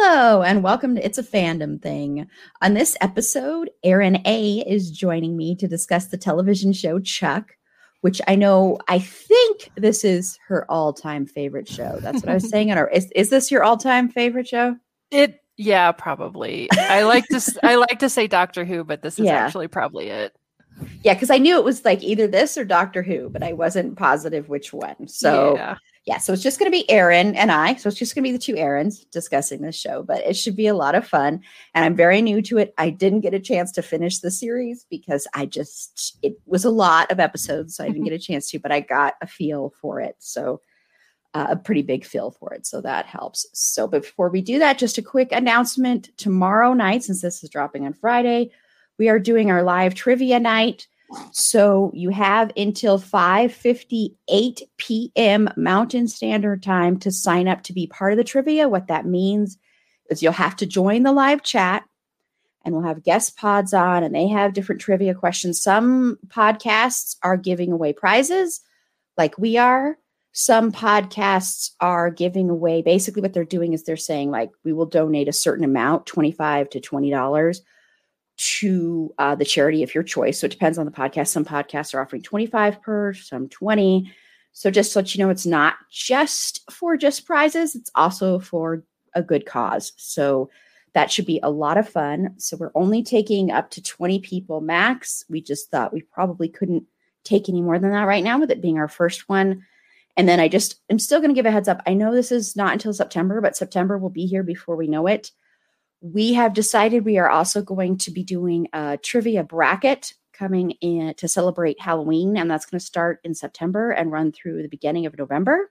Hello, and welcome to It's a Fandom Thing. On this episode, Erin A is joining me to discuss the television show Chuck, which I know I think this is her all-time favorite show. That's what I was saying. Or is is this your all-time favorite show? It yeah, probably. I like to I like to say Doctor Who, but this is Yeah. actually probably it. Yeah, because I knew it was like either this or Doctor Who, but I wasn't positive which one. So yeah. Yeah, so it's just going to be Aaron and I. So it's just going to be the two Aarons discussing this show, but it should be a lot of fun. And I'm very new to it. I didn't get a chance to finish the series because I just, it was a lot of episodes. So I didn't get a chance to, but I got a feel for it. So uh, a pretty big feel for it. So that helps. So before we do that, just a quick announcement tomorrow night, since this is dropping on Friday, we are doing our live trivia night. So you have until 5:58 p.m. Mountain Standard Time to sign up to be part of the trivia. What that means is you'll have to join the live chat and we'll have guest pods on and they have different trivia questions. Some podcasts are giving away prizes like we are. Some podcasts are giving away basically what they're doing is they're saying like we will donate a certain amount, 25 to 20 dollars to uh, the charity of your choice. So it depends on the podcast. Some podcasts are offering 25 per, some 20. So just to let you know, it's not just for just prizes, it's also for a good cause. So that should be a lot of fun. So we're only taking up to 20 people max. We just thought we probably couldn't take any more than that right now with it being our first one. And then I just, I'm still going to give a heads up. I know this is not until September, but September will be here before we know it we have decided we are also going to be doing a trivia bracket coming in to celebrate Halloween, and that's going to start in September and run through the beginning of November.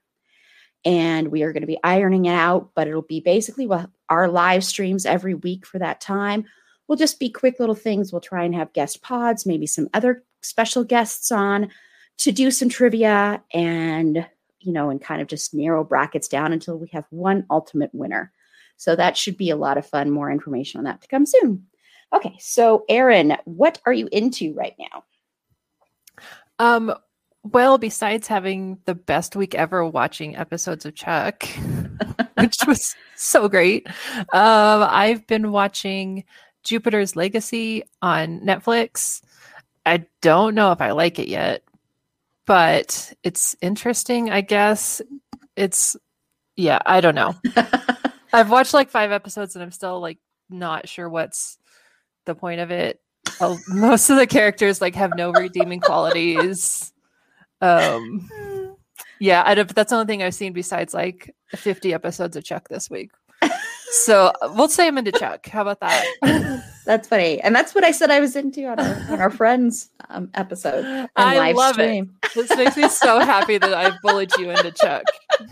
And we are going to be ironing it out, but it'll be basically what our live streams every week for that time will just be quick little things. We'll try and have guest pods, maybe some other special guests on to do some trivia and, you know, and kind of just narrow brackets down until we have one ultimate winner. So that should be a lot of fun. More information on that to come soon. Okay, so Aaron, what are you into right now? Um well, besides having the best week ever watching episodes of Chuck, which was so great, um, I've been watching Jupiter's Legacy on Netflix. I don't know if I like it yet, but it's interesting, I guess. It's yeah, I don't know. I've watched like five episodes and I'm still like not sure what's the point of it. Oh, most of the characters like have no redeeming qualities. Um, yeah, I don't, that's the only thing I've seen besides like 50 episodes of Chuck this week. So we'll say I'm into Chuck. How about that? that's funny, and that's what I said I was into on our, on our friends um, episode. and I live love stream. it. This makes me so happy that I bullied you into Chuck.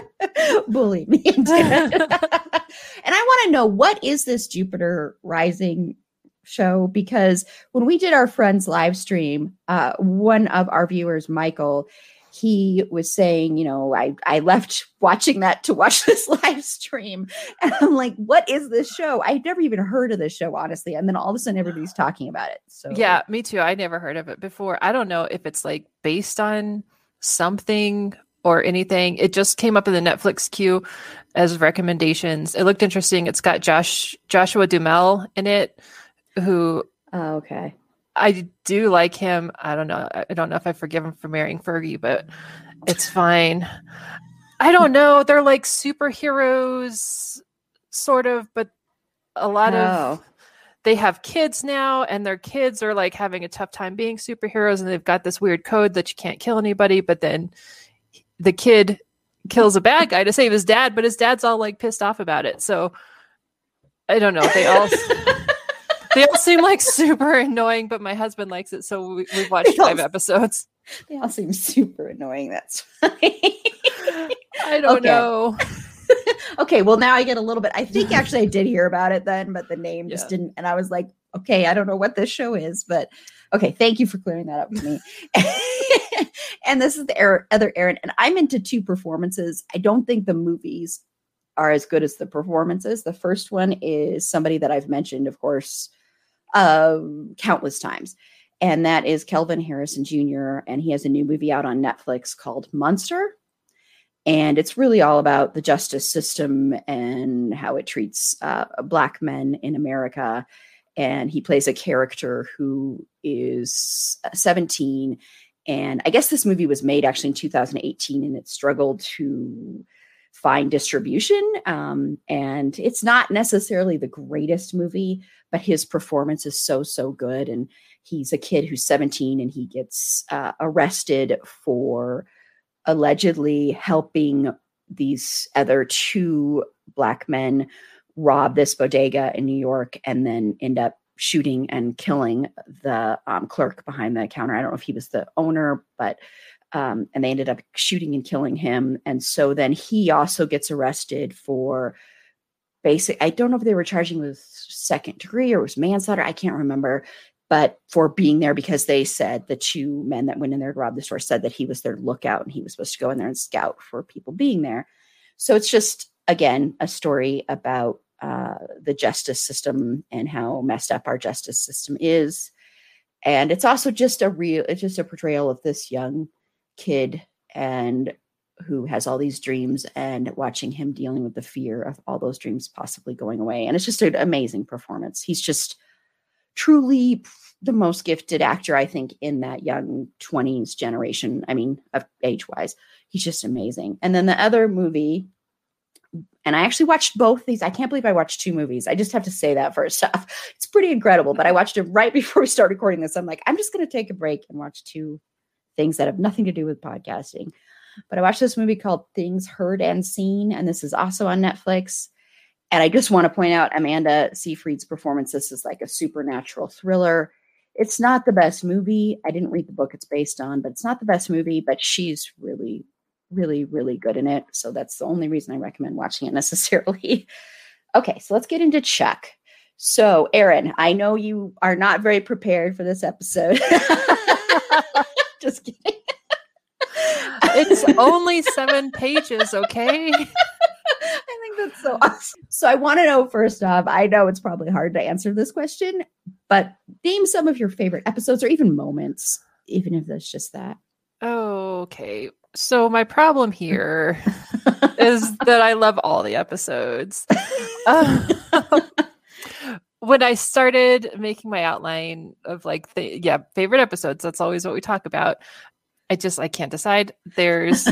Bully me into it. and I want to know what is this Jupiter Rising show? Because when we did our friends live stream, uh, one of our viewers, Michael, he was saying, you know, I, I left watching that to watch this live stream. And I'm like, what is this show? I'd never even heard of this show, honestly. And then all of a sudden everybody's talking about it. So Yeah, me too. I never heard of it before. I don't know if it's like based on something or anything. It just came up in the Netflix queue as recommendations. It looked interesting. It's got Josh Joshua Duhamel in it, who Oh, okay. I do like him. I don't know. I don't know if I forgive him for marrying Fergie, but it's fine. I don't know. They're like superheroes, sort of, but a lot Oh. of they have kids now, and their kids are like having a tough time being superheroes, and they've got this weird code that you can't kill anybody. But then the kid kills a bad guy to save his dad, but his dad's all like pissed off about it. So I don't know. They all they all seem like super annoying, but my husband likes it, so we, we've watched all five episodes. They all seem super annoying. That's funny. I don't Okay. know. okay, well now I get a little bit. I think actually I did hear about it then, but the name just Yeah. didn't. And I was like, okay, I don't know what this show is, but okay, thank you for clearing that up for me. And this is the er- other Aaron, and I'm into two performances. I don't think the movies are as good as the performances. The first one is somebody that I've mentioned, of course, um, countless times. And that is Kelvin Harrison Jr. And he has a new movie out on Netflix called Monster and it's really all about the justice system and how it treats uh, black men in america and he plays a character who is uh, 17 and i guess this movie was made actually in 2018 and it struggled to find distribution um, and it's not necessarily the greatest movie but his performance is so so good. And he's a kid who's 17 and he gets uh, arrested for allegedly helping these other two black men rob this bodega in New York and then end up shooting and killing the um, clerk behind the counter. I don't know if he was the owner, but um, and they ended up shooting and killing him. And so then he also gets arrested for basic. I don't know if they were charging with second degree or was manslaughter. I can't remember but for being there because they said the two men that went in there to rob the store said that he was their lookout and he was supposed to go in there and scout for people being there. So it's just again a story about uh, the justice system and how messed up our justice system is, and it's also just a real it's just a portrayal of this young kid and who has all these dreams and watching him dealing with the fear of all those dreams possibly going away and it's just an amazing performance he's just truly the most gifted actor I think in that young 20s generation. I mean, age wise, he's just amazing. And then the other movie, and I actually watched both these. I can't believe I watched two movies. I just have to say that first off. It's pretty incredible, but I watched it right before we started recording this. I'm like, I'm just going to take a break and watch two things that have nothing to do with podcasting. But I watched this movie called Things Heard and Seen, and this is also on Netflix. And I just want to point out Amanda Seyfried's performance. This is like a supernatural thriller. It's not the best movie. I didn't read the book it's based on, but it's not the best movie, but she's really, really, really good in it. So that's the only reason I recommend watching it necessarily. okay, so let's get into Chuck. So, Aaron, I know you are not very prepared for this episode. just kidding. It's only seven pages, okay? I think that's so awesome. So I want to know first off, I know it's probably hard to answer this question, but name some of your favorite episodes or even moments, even if that's just that. Okay. So my problem here is that I love all the episodes. Um, when I started making my outline of like the yeah, favorite episodes, that's always what we talk about. I just I can't decide. There's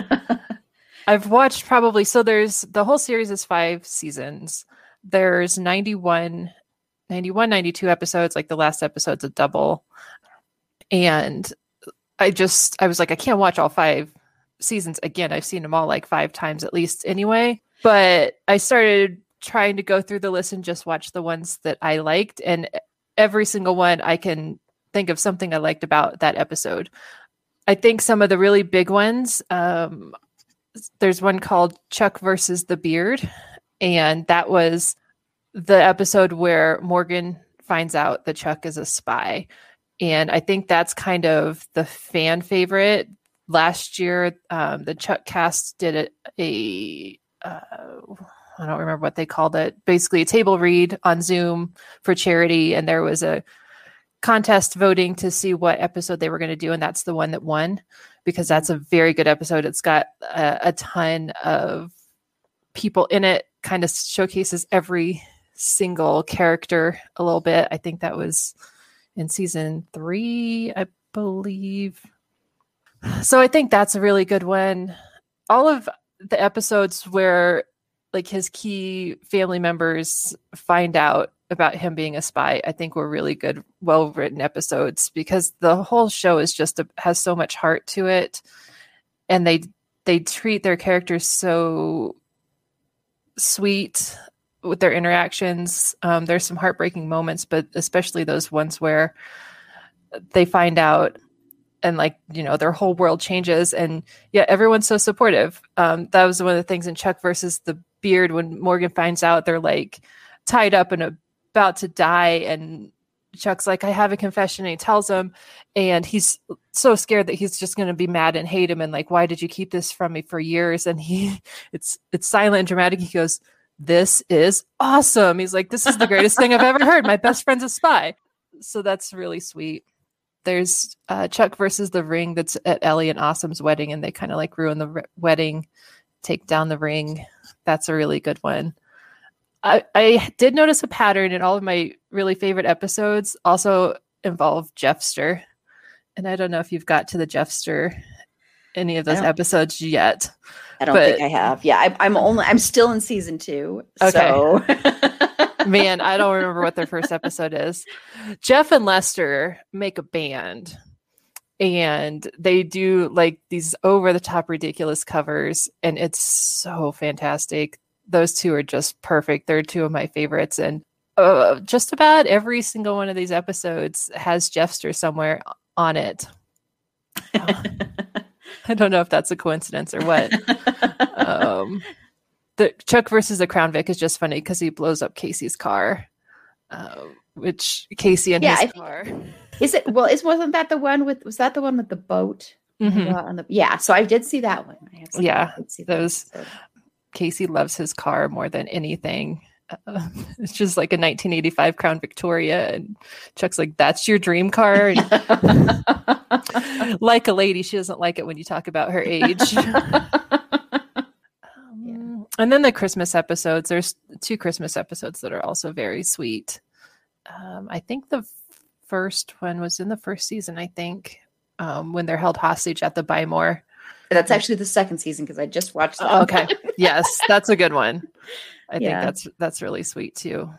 I've watched probably so there's the whole series is 5 seasons. There's 91 91 92 episodes like the last episode's a double. And I just I was like I can't watch all 5 seasons again. I've seen them all like 5 times at least anyway. But I started trying to go through the list and just watch the ones that I liked and every single one I can think of something I liked about that episode. I think some of the really big ones um there's one called Chuck versus the Beard, and that was the episode where Morgan finds out that Chuck is a spy. And I think that's kind of the fan favorite. Last year, um, the Chuck cast did a, a uh, I don't remember what they called it, basically a table read on Zoom for charity, and there was a contest voting to see what episode they were going to do, and that's the one that won because that's a very good episode. It's got a, a ton of people in it, kind of showcases every single character a little bit. I think that was in season three, I believe. So I think that's a really good one. All of the episodes where like his key family members find out about him being a spy i think were really good well written episodes because the whole show is just a, has so much heart to it and they they treat their characters so sweet with their interactions um, there's some heartbreaking moments but especially those ones where they find out and like you know their whole world changes and yeah everyone's so supportive. Um, that was one of the things in chuck versus the beard when morgan finds out they're like tied up and about to die and chuck's like i have a confession and he tells him and he's so scared that he's just going to be mad and hate him and like why did you keep this from me for years? And he it's it's silent and dramatic. He goes this is awesome. He's like this is the greatest thing i've ever heard. My best friend's a spy. So that's really sweet there's uh, Chuck versus the ring that's at Ellie and Awesome's wedding, and they kind of like ruin the re- wedding, take down the ring. That's a really good one. I, I did notice a pattern in all of my really favorite episodes also involve Jeffster. And I don't know if you've got to the Jeffster any of those episodes yet. I don't but, think I have. Yeah, I, am only I'm still in season two. Okay. So Man, I don't remember what their first episode is. Jeff and Lester make a band and they do like these over the top ridiculous covers and it's so fantastic. Those two are just perfect. They're two of my favorites and uh, just about every single one of these episodes has Jeffster somewhere on it. I don't know if that's a coincidence or what. Um, the Chuck versus the Crown Vic is just funny because he blows up Casey's car, uh, which Casey and yeah, his car. Is it well? Is wasn't that the one with? Was that the one with the boat? Mm-hmm. On the, yeah, so I did see that one. yeah, that. those. Casey loves his car more than anything. Uh, it's just like a 1985 Crown Victoria, and Chuck's like, "That's your dream car." like a lady, she doesn't like it when you talk about her age. And then the Christmas episodes. There's two Christmas episodes that are also very sweet. Um, I think the first one was in the first season. I think um, when they're held hostage at the Buy More. That's actually the second season because I just watched that. okay, yes, that's a good one. I yeah. think that's that's really sweet too.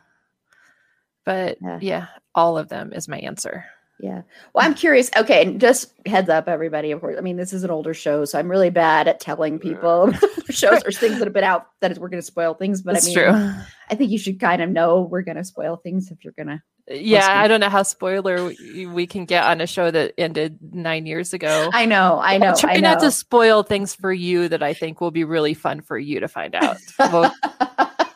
But yeah. yeah, all of them is my answer. Yeah. Well, I'm curious. Okay, and just heads up, everybody. Of course, I mean this is an older show, so I'm really bad at telling people shows or things that have been out that is, we're going to spoil things. But That's I mean, true. I think you should kind of know we're going to spoil things if you're going to. Uh, yeah, I don't know how spoiler we, we can get on a show that ended nine years ago. I know, I know. Try I know. not to spoil things for you that I think will be really fun for you to find out. Well,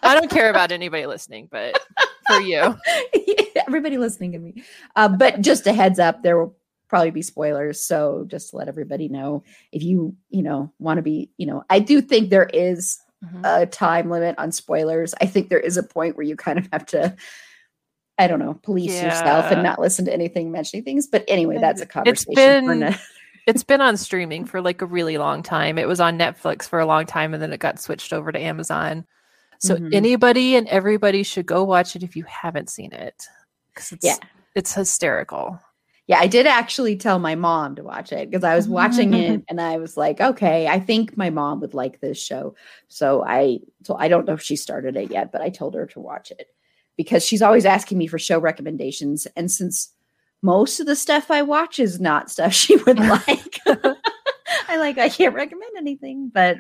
I don't care about anybody listening, but for you. Everybody listening to me. Uh, but just a heads up, there will probably be spoilers. So just to let everybody know if you, you know, want to be, you know, I do think there is mm-hmm. a time limit on spoilers. I think there is a point where you kind of have to, I don't know, police yeah. yourself and not listen to anything mentioning things. But anyway, that's a conversation. It's been, it's been on streaming for like a really long time. It was on Netflix for a long time and then it got switched over to Amazon. So mm-hmm. anybody and everybody should go watch it if you haven't seen it because it's yeah. it's hysterical. Yeah, I did actually tell my mom to watch it because I was watching it and I was like, okay, I think my mom would like this show. So I so I don't know if she started it yet, but I told her to watch it because she's always asking me for show recommendations and since most of the stuff I watch is not stuff she would like. I like I can't recommend anything, but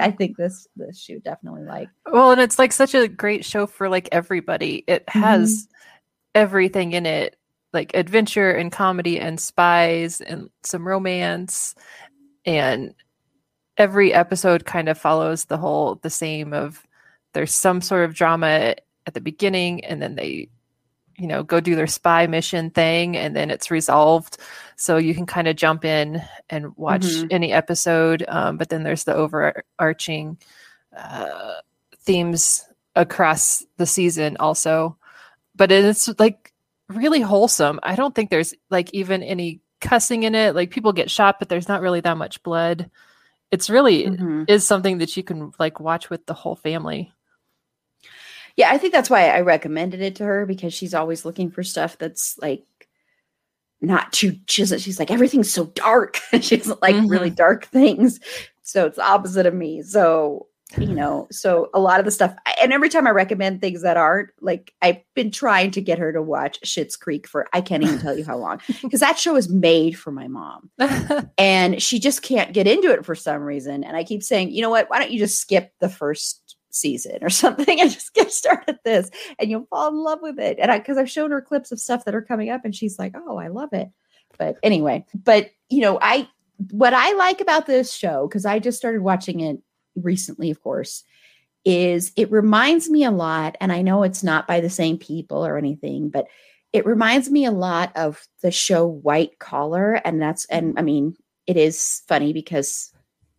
I think this this shoe definitely like. Well, and it's like such a great show for like everybody. It has mm-hmm. everything in it, like adventure and comedy and spies and some romance, and every episode kind of follows the whole the same of there's some sort of drama at the beginning, and then they you know go do their spy mission thing and then it's resolved. So you can kind of jump in and watch mm-hmm. any episode um, but then there's the overarching uh, themes across the season also. But it's like really wholesome. I don't think there's like even any cussing in it. Like people get shot but there's not really that much blood. It's really mm-hmm. is something that you can like watch with the whole family yeah, I think that's why I recommended it to her because she's always looking for stuff that's like not too she's, she's like everything's so dark. She doesn't like Mhm. really dark things. So it's the opposite of me. So you know so a lot of the stuff and every time i recommend things that aren't like i've been trying to get her to watch Schitt's creek for i can't even tell you how long because that show is made for my mom. And she just can't get into it for some reason. And i keep saying you know what? Why don't you just skip the first season or something and just get started this and you'll fall in love with it. And i because i've shown her clips of stuff that are coming up and she's like oh i love it. But anyway but you know i what i like about this show because i just started watching it recently of course is it reminds me a lot and i know it's not by the same people or anything but it reminds me a lot of the show white collar and that's and i mean it is funny because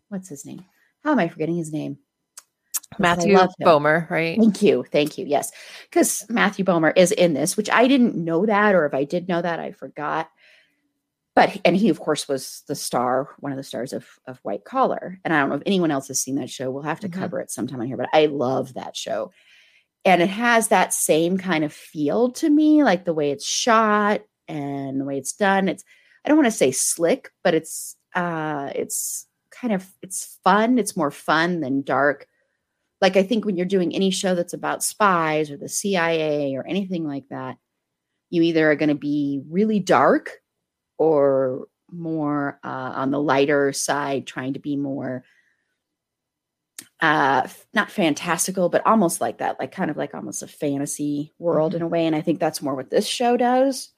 what's his name? How am i forgetting his name Matthew. Bomer, right? Thank you. Thank you. Yes. Because Matthew Bomer is in this, which I didn't know that, or if I did know that, I forgot. But and he, of course, was the star, one of the stars of, of White Collar. And I don't know if anyone else has seen that show. We'll have to Mhm. cover it sometime on here, but I love that show. And it has that same kind of feel to me, like the way it's shot and the way it's done. It's I don't want to say slick, but it's uh it's kind of it's fun. It's more fun than dark like i think when you're doing any show that's about spies or the cia or anything like that you either are going to be really dark or more uh, on the lighter side trying to be more uh not fantastical but almost like that like kind of like almost a fantasy world in a way and i think that's more what this show does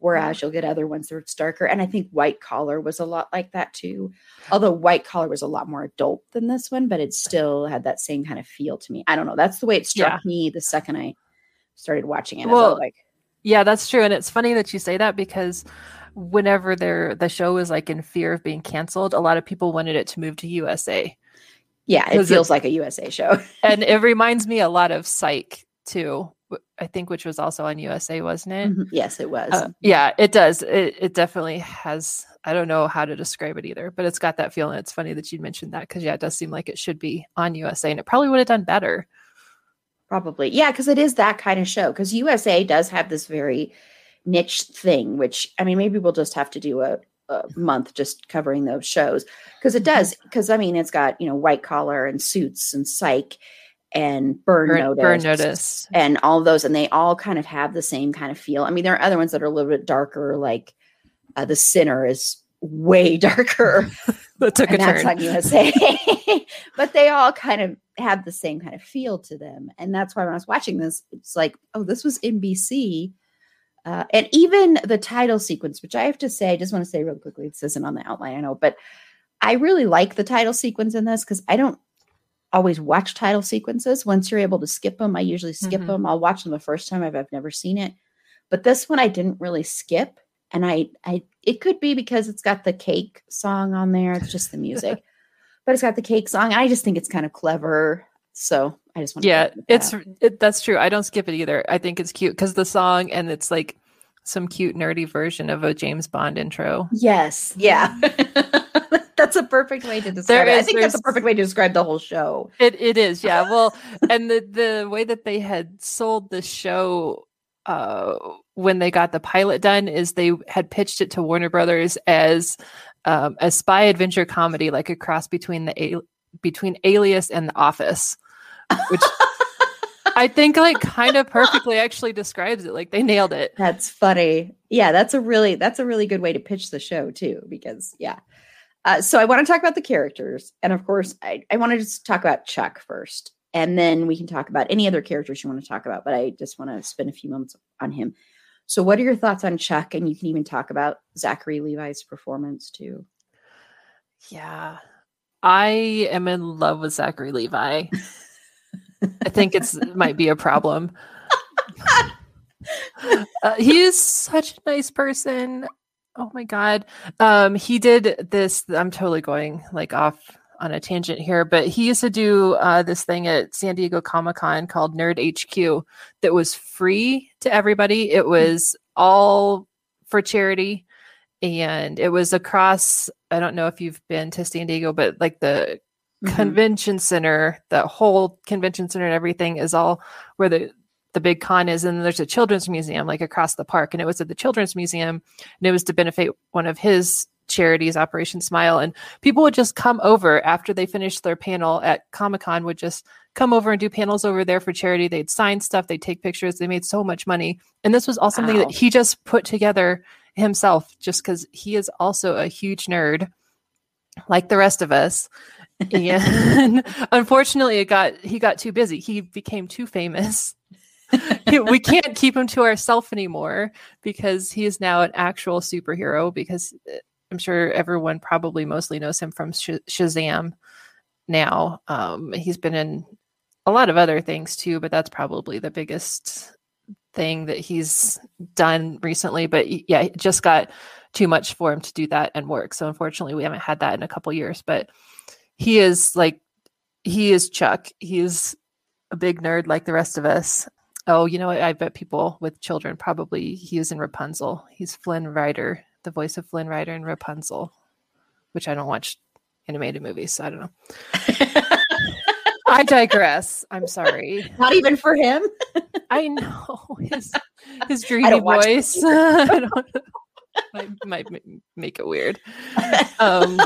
whereas mm-hmm. you'll get other ones where it's darker. And i think white collar was a lot like that too. Although white collar was a lot more adult than this one but it still had that same kind of feel to me. I don't know. That's the way it struck Yeah. me the second i started watching it Well, like Yeah, that's true. And it's funny that you say that because whenever they're the show was like in fear of being canceled, a lot of people wanted it to move to USA. yeah it because it- feels like a usa show. And it reminds me a lot of Psych too, I think, which was also on USA, wasn't it? Mhm. yes it was Uh, yeah, it does. It, it definitely has. I don't know how to describe it either, but it's got that feeling. It's funny that you mentioned that because yeah, it does seem like it should be on USA, and it probably would have done better. Probably. Yeah, because it is that kind of show. Because USA does have this very niche thing, which I mean, maybe we'll just have to do a, a month just covering those shows. Because it does, because I mean, it's got, you know, white collar and suits and psych and burn, Burn, notice. burn notice. And all those, and they all kind of have the same kind of feel. I mean, there are other ones that are a little bit darker, like uh, The Sinner is way darker That took a turn. on USA. but they all kind of have the same kind of feel to them. And that's why when I was watching this, it's like, oh, this was NBC. Uh, and even the title sequence, which I have to say, I just want to say real quickly, this isn't on the outline, I know, but I really like the title sequence in this because I don't always watch title sequences. Once you're able to skip them, I usually skip Mhm. them. I'll watch them the first time if I've never seen it. But this one I didn't really skip. And I I it could be because it's got the cake song on there. It's just the music. but it's got the cake song. I just think it's kind of clever. So I just want yeah, it's it, that's true. I don't skip it either. I think it's cute because the song and it's like some cute nerdy version of a James Bond intro. Yes. Yeah. that's a perfect way to describe it. I think that's a perfect way to describe the whole show. It it is, yeah. Well, and the the way that they had sold the show uh when they got the pilot done is they had pitched it to Warner Brothers as um a spy adventure comedy like a cross between the a- between Alias and The Office, which I think like kind of perfectly actually describes it. Like they nailed it. That's funny. Yeah, that's a really that's a really good way to pitch the show too, because yeah. Uh, so I want to talk about the characters, and of course, I I want to just talk about Chuck first, and then we can talk about any other characters you want to talk about. But I just want to spend a few moments on him. So, what are your thoughts on Chuck? And you can even talk about Zachary Levi's performance too. Yeah. I am in love with Zachary Levi. I think it's it might be a problem. uh, he is such a nice person. Oh my god. Um he did this I'm totally going like off on a tangent here, but he used to do uh, this thing at San Diego Comic Con called Nerd HQ that was free to everybody. It was all for charity and it was across I don't know if you've been to San Diego, but like the Mhm. convention center, the whole convention center and everything is all where the the big con is. And there's a children's museum like across the park. And it was at the children's museum and it was to benefit one of his charities, Operation Smile. And people would just come over after they finished their panel at Comic Con, would just come over and do panels over there for charity. They'd sign stuff, they'd take pictures. They made so much money. And this was all something wow. that he just put together himself just because he is also a huge nerd like the rest of us and unfortunately it got he got too busy he became too famous we can't keep him to ourselves anymore because he is now an actual superhero because uh, i'm sure everyone probably mostly knows him from Sh- shazam now um, he's been in a lot of other things too but that's probably the biggest thing that he's done recently but yeah just got too much for him to do that and work so unfortunately we haven't had that in a couple years but he is like he is Chuck. He's a big nerd like the rest of us. Oh, you know what? I bet people with children probably he is in Rapunzel. He's Flynn Rider, the voice of Flynn Rider in Rapunzel, which I don't watch animated movies, so I don't know. I digress. I'm sorry. Not even for him. I know his his dreamy voice. I don't might, might make it weird. Um,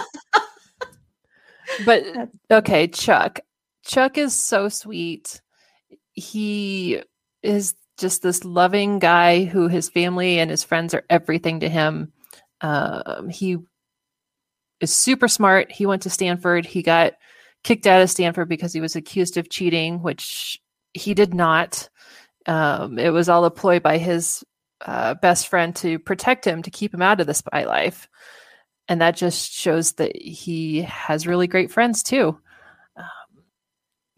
but okay, Chuck. Chuck is so sweet. He is just this loving guy who his family and his friends are everything to him. Um, he is super smart. He went to Stanford. He got kicked out of Stanford because he was accused of cheating, which he did not. Um, it was all a ploy by his uh, best friend to protect him, to keep him out of the spy life and that just shows that he has really great friends too. Um,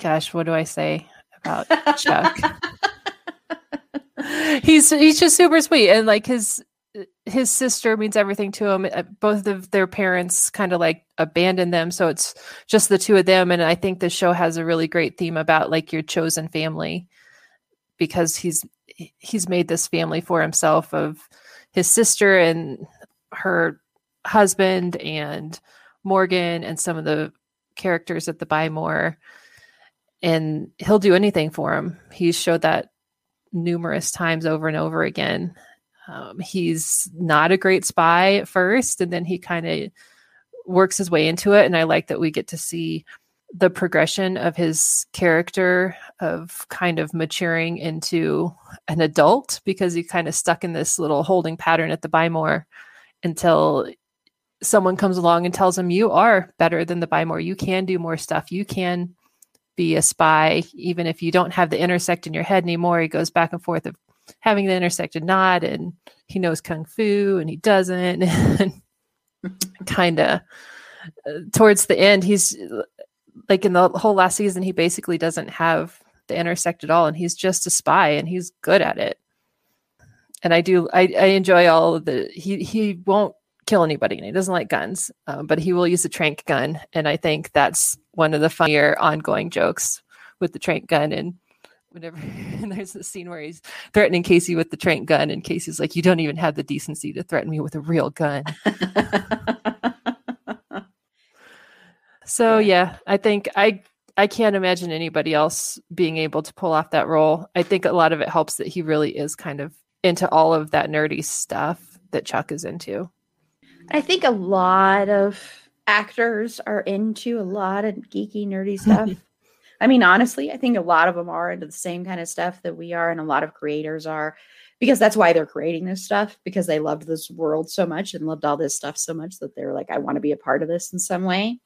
gosh, what do I say about Chuck? He's he's just super sweet, and like his his sister means everything to him. Uh, both of their parents kind of like abandon them, so it's just the two of them. And I think the show has a really great theme about like your chosen family, because he's he's made this family for himself of his sister and her husband and Morgan and some of the characters at the Buy More. And he'll do anything for him. He's showed that numerous times over and over again. Um, he's not a great spy at first, and then he kind of works his way into it. And I like that we get to see the progression of his character of kind of maturing into an adult because he kind of stuck in this little holding pattern at the Buy More until someone comes along and tells him you are better than the buy more you can do more stuff you can be a spy even if you don't have the intersect in your head anymore. He goes back and forth of having the intersected not and he knows kung fu and he doesn't. And kind of uh, towards the end he's like in the whole last season he basically doesn't have the intersect at all and he's just a spy and he's good at it. And i do i, I enjoy all of the he he won't kill anybody and he doesn't like guns, uh, but he will use a trank gun. And I think that's one of the funnier ongoing jokes with the trank gun. And whenever and there's a scene where he's threatening Casey with the trank gun, and Casey's like, You don't even have the decency to threaten me with a real gun. so, yeah, I think I. I can't imagine anybody else being able to pull off that role. I think a lot of it helps that he really is kind of into all of that nerdy stuff that Chuck is into. I think a lot of actors are into a lot of geeky, nerdy stuff. I mean, honestly, I think a lot of them are into the same kind of stuff that we are, and a lot of creators are because that's why they're creating this stuff because they loved this world so much and loved all this stuff so much that they're like, I want to be a part of this in some way.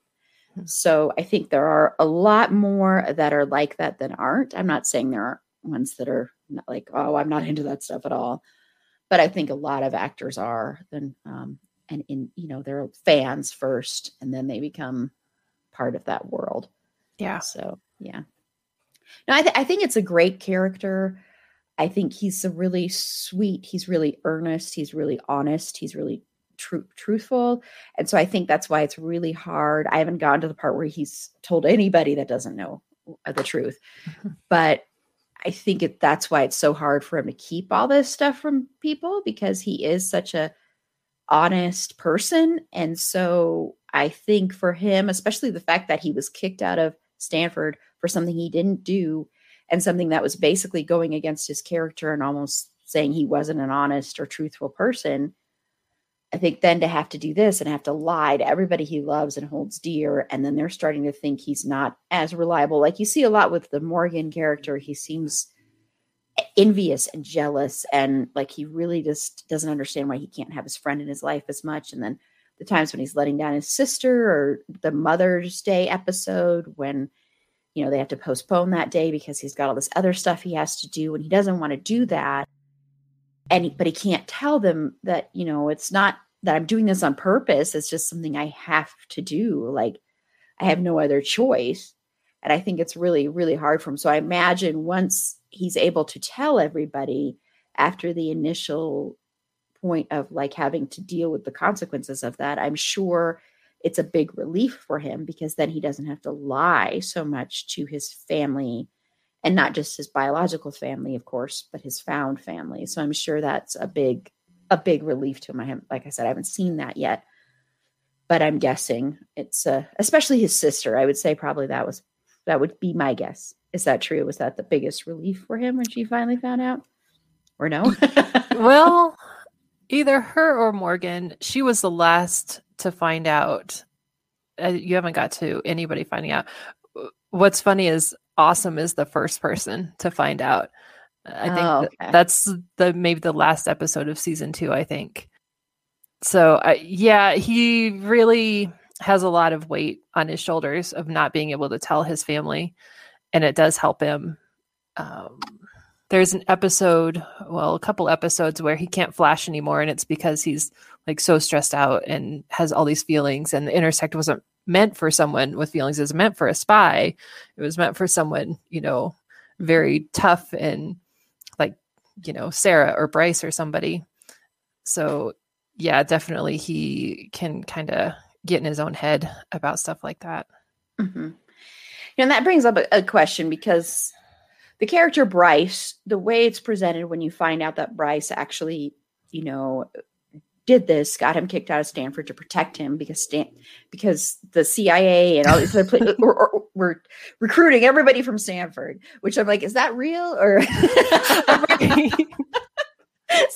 Hmm. So I think there are a lot more that are like that than aren't. I'm not saying there are ones that are not like, oh, I'm not into that stuff at all. But I think a lot of actors are. Then um, and in you know they're fans first and then they become part of that world. Yeah. So yeah. No i, th- I think it's a great character. I think he's a really sweet he's really earnest he's really honest he's really tr- truthful. And so i think that's why it's really hard. I haven't gotten to the part where he's told anybody that doesn't know the truth. But i think it, that's why it's so hard for him to keep all this stuff from people because he is such a honest person. And so I think for him, especially the fact that he was kicked out of Stanford for something he didn't do, and something that was basically going against his character and almost saying he wasn't an honest or truthful person. I think then to have to do this and have to lie to everybody he loves and holds dear, and then they're starting to think he's not as reliable. Like you see a lot with the Morgan character, he seems envious and jealous, and like he really just doesn't understand why he can't have his friend in his life as much. And then the times when he's letting down his sister or the Mother's Day episode when you know they have to postpone that day because he's got all this other stuff he has to do and he doesn't want to do that. And but he can't tell them that you know it's not that i'm doing this on purpose it's just something i have to do. Like i have no other choice. And i think it's really really hard for him. So i imagine once he's able to tell everybody after the initial point of like having to deal with the consequences of that i'm sure it's a big relief for him because then he doesn't have to lie so much to his family and not just his biological family of course but his found family. So i'm sure that's a big a big relief to him. Like i said i haven't seen that yet but i'm guessing it's uh, especially his sister i would say probably that was that would be my guess is that true was that the biggest relief for him when she finally found out or no well either her or morgan she was the last to find out. Uh, you haven't got to anybody finding out. What's funny is Awesome is the first person to find out. I think oh, okay. that's the maybe the last episode of season two. I think. So uh, yeah, he really has a lot of weight on his shoulders of not being able to tell his family, and it does help him. Um, there's an episode, well, a couple episodes where he can't flash anymore, and it's because he's like so stressed out and has all these feelings and the intersect wasn't meant for someone with feelings it was meant for a spy it was meant for someone you know very tough and like you know sarah or bryce or somebody so yeah definitely he can kind of get in his own head about stuff like that mm-hmm. And that brings up a, a question because the character bryce the way it's presented when you find out that bryce actually you know did this got him kicked out of Stanford to protect him because Stan because the CIA and all these other places were, were, recruiting everybody from Stanford, which I'm like, is that real or is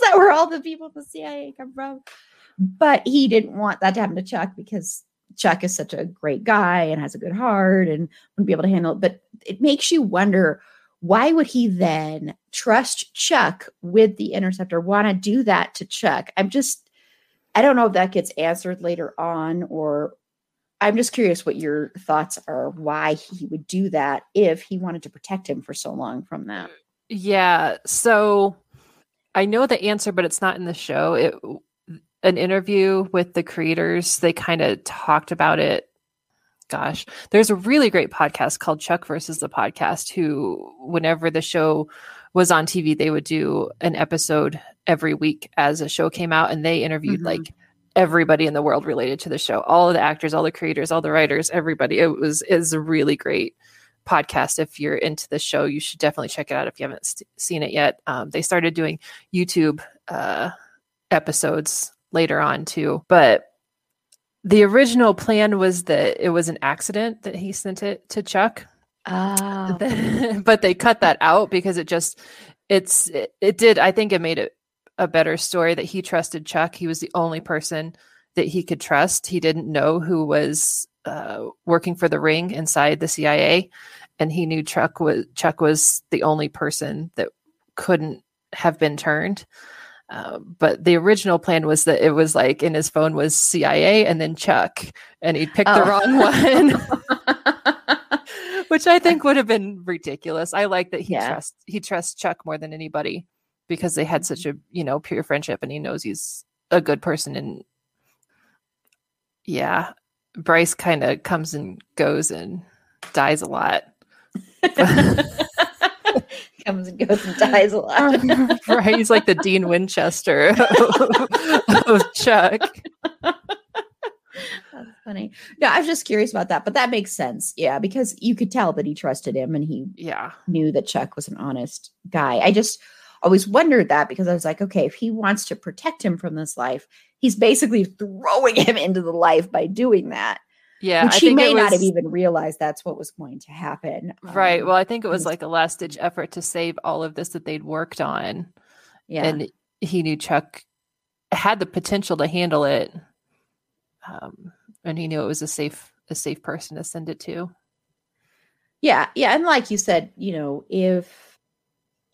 that where all the people at the CIA come from? But he didn't want that to happen to Chuck because Chuck is such a great guy and has a good heart and would be able to handle it. But it makes you wonder why would he then trust Chuck with the interceptor, want to do that to Chuck? I'm just I don't know if that gets answered later on, or I'm just curious what your thoughts are why he would do that if he wanted to protect him for so long from that. Yeah. So I know the answer, but it's not in the show. It an interview with the creators, they kind of talked about it. Gosh, there's a really great podcast called Chuck versus the podcast, who, whenever the show was on TV, they would do an episode every week as a show came out, and they interviewed mm-hmm. like everybody in the world related to the show, all of the actors, all the creators, all the writers, everybody. It was is a really great podcast. If you're into the show, you should definitely check it out if you haven't st- seen it yet. Um, they started doing YouTube uh, episodes later on too, but the original plan was that it was an accident that he sent it to Chuck Oh. but they cut that out because it just it's it, it did I think it made it a better story that he trusted Chuck. He was the only person that he could trust. He didn't know who was uh, working for the ring inside the CIA, and he knew Chuck was Chuck was the only person that couldn't have been turned. Uh, but the original plan was that it was like in his phone was CIA and then Chuck, and he picked oh. the wrong one. which I think would have been ridiculous. I like that he yeah. trusts he trusts Chuck more than anybody because they had such mm-hmm. a you know pure friendship, and he knows he's a good person. And yeah, Bryce kind of comes and goes and dies a lot. comes and goes and dies a lot. right, he's like the Dean Winchester of, Chuck funny. No, I was just curious about that, but that makes sense. Yeah, because you could tell that he trusted him and he yeah knew that Chuck was an honest guy. I just always wondered that because I was like, okay, if he wants to protect him from this life, he's basically throwing him into the life by doing that. Yeah, which I she think may not have even realized that's what was going to happen. Right. Um, Well, I think it was was- like a last ditch effort to save all of this that they'd worked on. yeah, And he knew Chuck had the potential to handle it. Um, and he knew it was a safe a safe person to send it to. yeah, yeah, and like you said, you know, if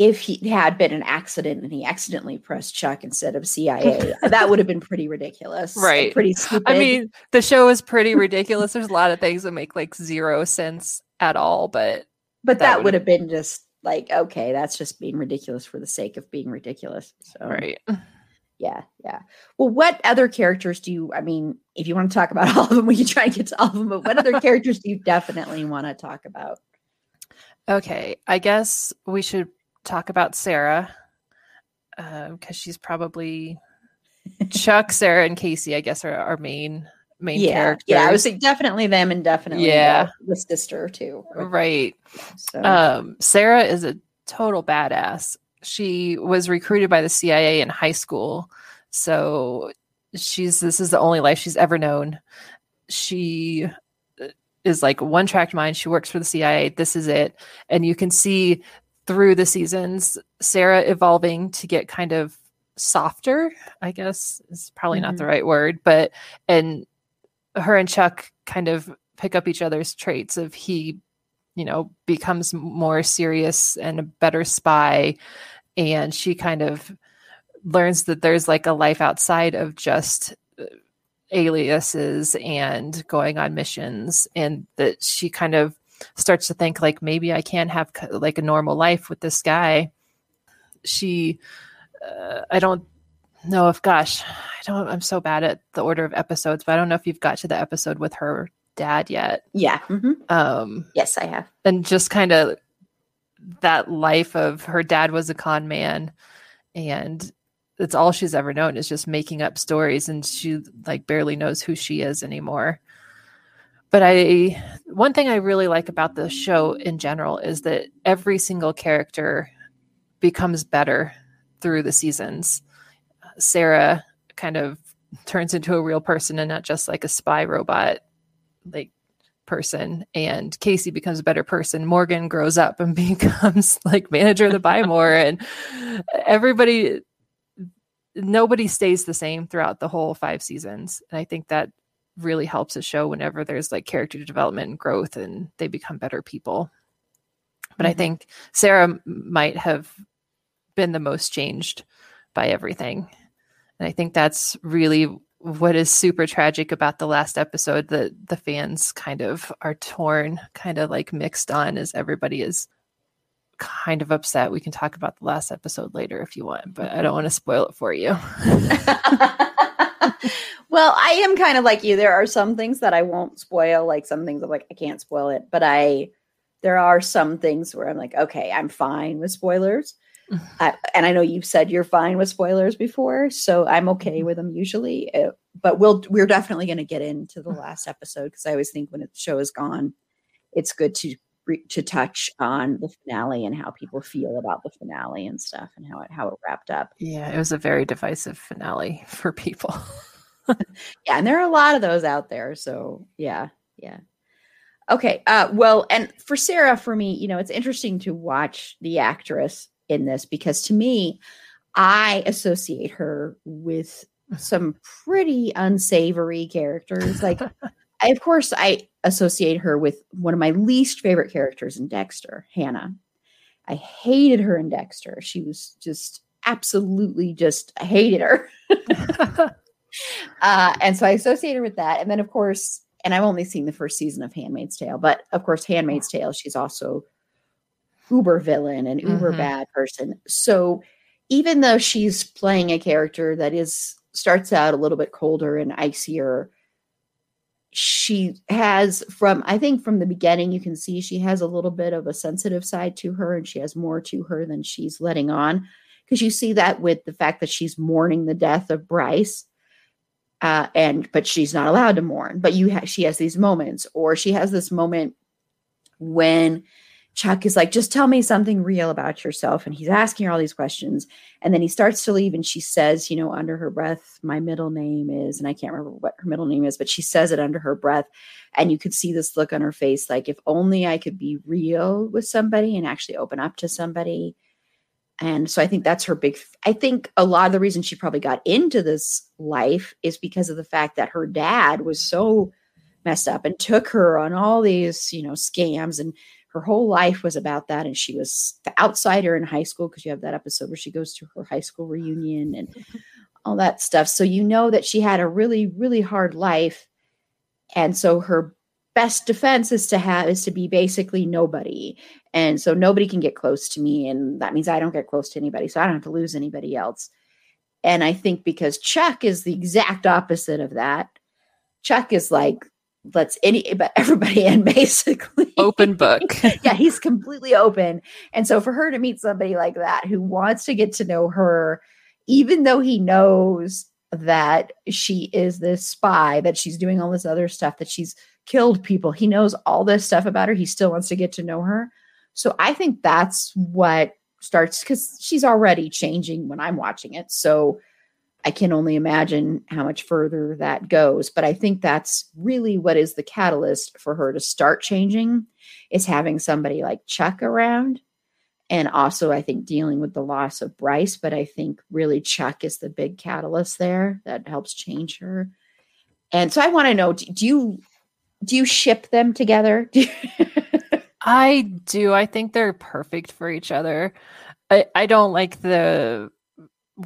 if he had been an accident and he accidentally pressed Chuck instead of CIA, that would have been pretty ridiculous, Right. Pretty stupid. I mean, the show is pretty ridiculous. There's a lot of things that make like zero sense at all, but but that that, would have been just like okay, that's just being ridiculous for the sake of being ridiculous. So right. Yeah, yeah. Well, what other characters do you? I mean, if you want to talk about all of them, we can try and get to all of them. But what other characters do you definitely want to talk about? Okay, I guess we should talk about Sarah because she's probably Chuck, Sarah, and Casey. I guess are our main main yeah, characters. yeah. I would say definitely them, and definitely Yeah. the, the sister too. right. So, Um, Sarah is a total badass. She was recruited by the CIA in high school, so she's this is the only life she's ever known. She uh, is like one track mind. She works for the CIA. This is it, and you can see through the seasons Sarah evolving to get kind of softer. I guess is probably not the right word, but and her and Chuck kind of pick up each other's traits of he you know becomes more serious and a better spy and she kind of learns that there's like a life outside of just uh, aliases and going on missions and that she kind of starts to think like maybe i can't have like a normal life with this guy she uh, i don't know if gosh i don't i'm so bad at the order of episodes but i don't know if you've got to the episode with her dad yet yeah. mhm. um Yes, I have. and just kind of that life of her dad was a con man and that's all she's ever known is just making up stories and she like barely knows who she is anymore but i one thing i really like about the show in general is that every single character becomes better through the seasons sarah kind of turns into a real person and not just like a spy robot like person and Casey becomes a better person. Morgan grows up and becomes like manager of the Buy More and everybody nobody stays the same throughout the whole five seasons. And I think that really helps a show whenever there's like character development and growth and they become better people. But I Mhm. think Sarah might have been the most changed by everything. And I think that's really what is super tragic about the last episode that the fans kind of are torn, kind of like mixed on as everybody is kind of upset. We can talk about the last episode later if you want, but I don't want to spoil it for you. well, I am kind of like you. There are some things that I won't spoil, like some things I'm like, I can't spoil it, but I, there are some things where I'm like, okay, I'm fine with spoilers. I, and I know you've said you're fine with spoilers before, so I'm okay with them usually. Uh, but we'll we're definitely going to get into the last episode because I always think when the show is gone, it's good to to touch on the finale and how people feel about the finale and stuff and how it how it wrapped up. yeah, it was a very divisive finale for people. yeah and there are a lot of those out there so yeah yeah. Okay uh well and for sarah for me you know it's interesting to watch the actress in this because to me i associate her with some pretty unsavory characters like I, of course i associate her with one of my least favorite characters in dexter hannah. I hated her in dexter. She was just absolutely just I hated her uh, and so I associated with that. And then, of course, and I've only seen the first season of Handmaid's Tale, but of course, Handmaid's Tale, she's also uber villain and uber Mhm. bad person. So even though she's playing a character that is starts out a little bit colder and icier, she has from I think from the beginning you can see she has a little bit of a sensitive side to her and she has more to her than she's letting on because you see that with the fact that she's mourning the death of Bryce uh, and but she's not allowed to mourn. But you ha- she has these moments, or she has this moment when Chuck is like, just tell me something real about yourself. And he's asking her all these questions. And then he starts to leave and she says, you know, under her breath, my middle name is, and I can't remember what her middle name is, but she says it under her breath. And you could see this look on her face like, if only I could be real with somebody and actually open up to somebody. And so I think that's her big, I think a lot of the reason she probably got into this life is because of the fact that her dad was so messed up and took her on all these, you know, scams and her whole life was about that and she was the outsider in high school because you have that episode where she goes to her high school reunion and all that stuff. So you know that she had a really really hard life and so her best defense is to have is to be basically nobody. And so nobody can get close to me and that means i don't get close to anybody so i don't have to lose anybody else. And i think because chuck is the exact opposite of that chuck is like let's any but everybody in basically. Open book. Yeah he's completely open. And so for her to meet somebody like that who wants to get to know her even though he knows that she is this spy that she's doing all this other stuff that she's killed people he knows all this stuff about her he still wants to get to know her so i think that's what starts because she's already changing when i'm watching it so I can only imagine how much further that goes. But I think that's really what is the catalyst for her to start changing is having somebody like Chuck around. And also, I think dealing with the loss of Bryce. But I think really Chuck is the big catalyst there that helps change her. And so I want to know do you do you ship them together? I do. I think they're perfect for each other. I, I don't like the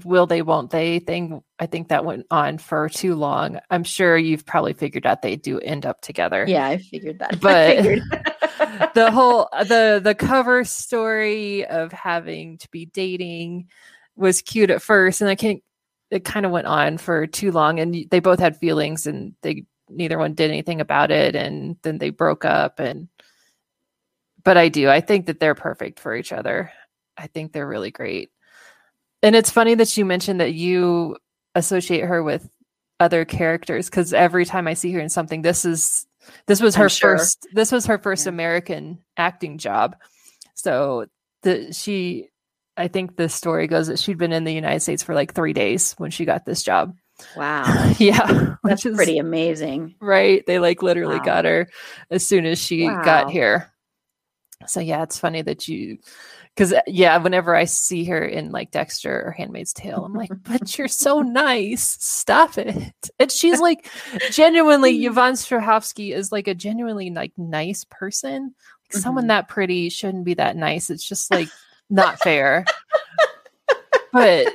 will they won't they thing i think that went on for too long i'm sure you've probably figured out they do end up together yeah i figured that but figured. the whole the the cover story of having to be dating was cute at first and i can't it kind of went on for too long and they both had feelings and they neither one did anything about it and then they broke up and but i do i think that they're perfect for each other i think they're really great and it's funny that you mentioned that you associate her with other characters because every time I see her in something, this is this was her sure. first this was her first yeah. American acting job. So the she I think the story goes that she'd been in the United States for like three days when she got this job. Wow. yeah. That's is, pretty amazing. Right. They like literally wow. got her as soon as she wow. got here. So yeah, it's funny that you because uh, yeah, whenever I see her in like Dexter or Handmaid's Tale, I'm like, but you're so nice. Stop it. And she's like genuinely Yvonne Strahovski is like a genuinely like nice person. Like mm-hmm. someone that pretty shouldn't be that nice. It's just like not fair. but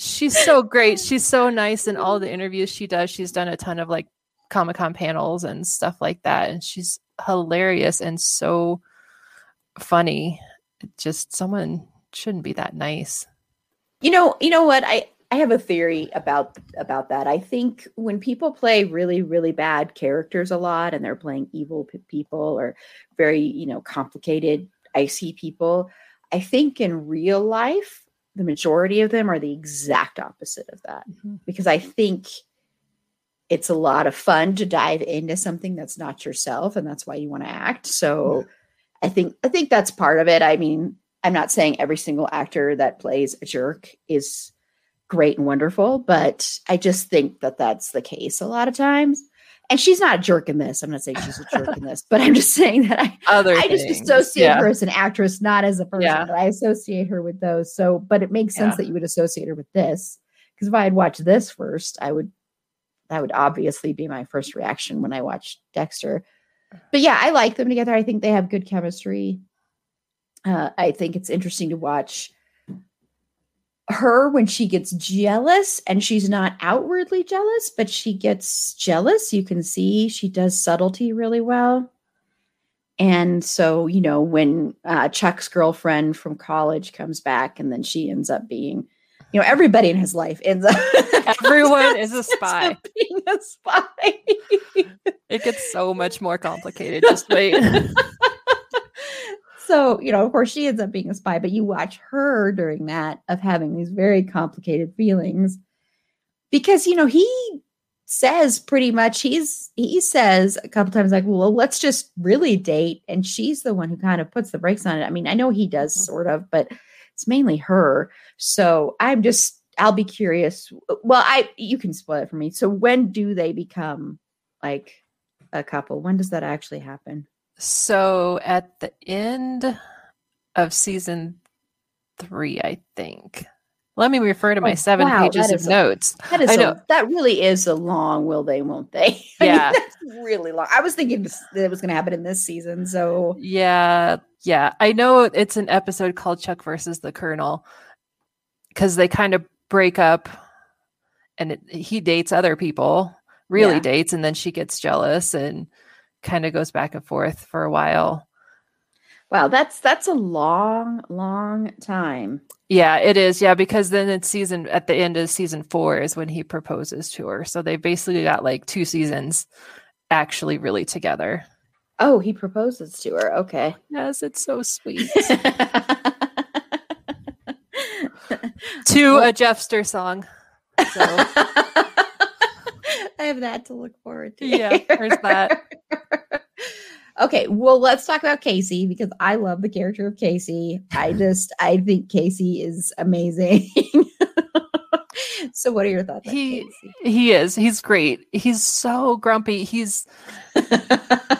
she's so great. She's so nice in all the interviews she does. She's done a ton of like Comic Con panels and stuff like that. And she's hilarious and so funny just someone shouldn't be that nice. You know, you know what? I I have a theory about about that. I think when people play really really bad characters a lot and they're playing evil people or very, you know, complicated icy people, I think in real life the majority of them are the exact opposite of that. Mm-hmm. Because I think it's a lot of fun to dive into something that's not yourself and that's why you want to act. So I think I think that's part of it. I mean, I'm not saying every single actor that plays a jerk is great and wonderful, but I just think that that's the case a lot of times. And she's not a jerk in this. I'm not saying she's a jerk in this, but I'm just saying that I Other I just associate yeah. her as an actress, not as a person. Yeah. I associate her with those. So, but it makes sense yeah. that you would associate her with this because if I had watched this first, I would that would obviously be my first reaction when I watched Dexter but yeah, I like them together. I think they have good chemistry. Uh, I think it's interesting to watch her when she gets jealous and she's not outwardly jealous, but she gets jealous. You can see she does subtlety really well. And so, you know, when uh, Chuck's girlfriend from college comes back and then she ends up being, you know, everybody in his life ends up. Everyone is a spy. Being a spy. It gets so much more complicated. Just wait. so, you know, of course, she ends up being a spy, but you watch her during that of having these very complicated feelings. Because, you know, he says pretty much he's he says a couple times like well let's just really date and she's the one who kind of puts the brakes on it. I mean i know he does Mhm. sort of but it's mainly her. So i'm just i'll be curious well i you can spoil it for me. So when do they become like a couple? When does that actually happen So at the end of season three, I think. Let me refer to my Oh, seven wow, pages of a- notes. that is I a- know. that really is a long will they won't they I mean, Yeah. that's really long i was thinking that it was going to happen in this season so Yeah, yeah. I know it's an episode called Chuck versus the Colonel because they kind of break up and it, he dates other people, really Yeah. dates, and then she gets jealous and kind of goes back and forth for a while. wow that's that's a long long time Yeah, it is. Yeah, because then it's season at the end of season four is when he proposes to her. So they basically got like two seasons actually really together. Oh, he proposes to her. Okay. Yes, it's so sweet. to a Jeffster song. So have that to look forward to. Yeah, there's that. okay, well, let's talk about Casey because I love the character of Casey. I just, I think Casey is amazing. so, what are your thoughts? He- Casey? he is. He's great. He's so grumpy. He's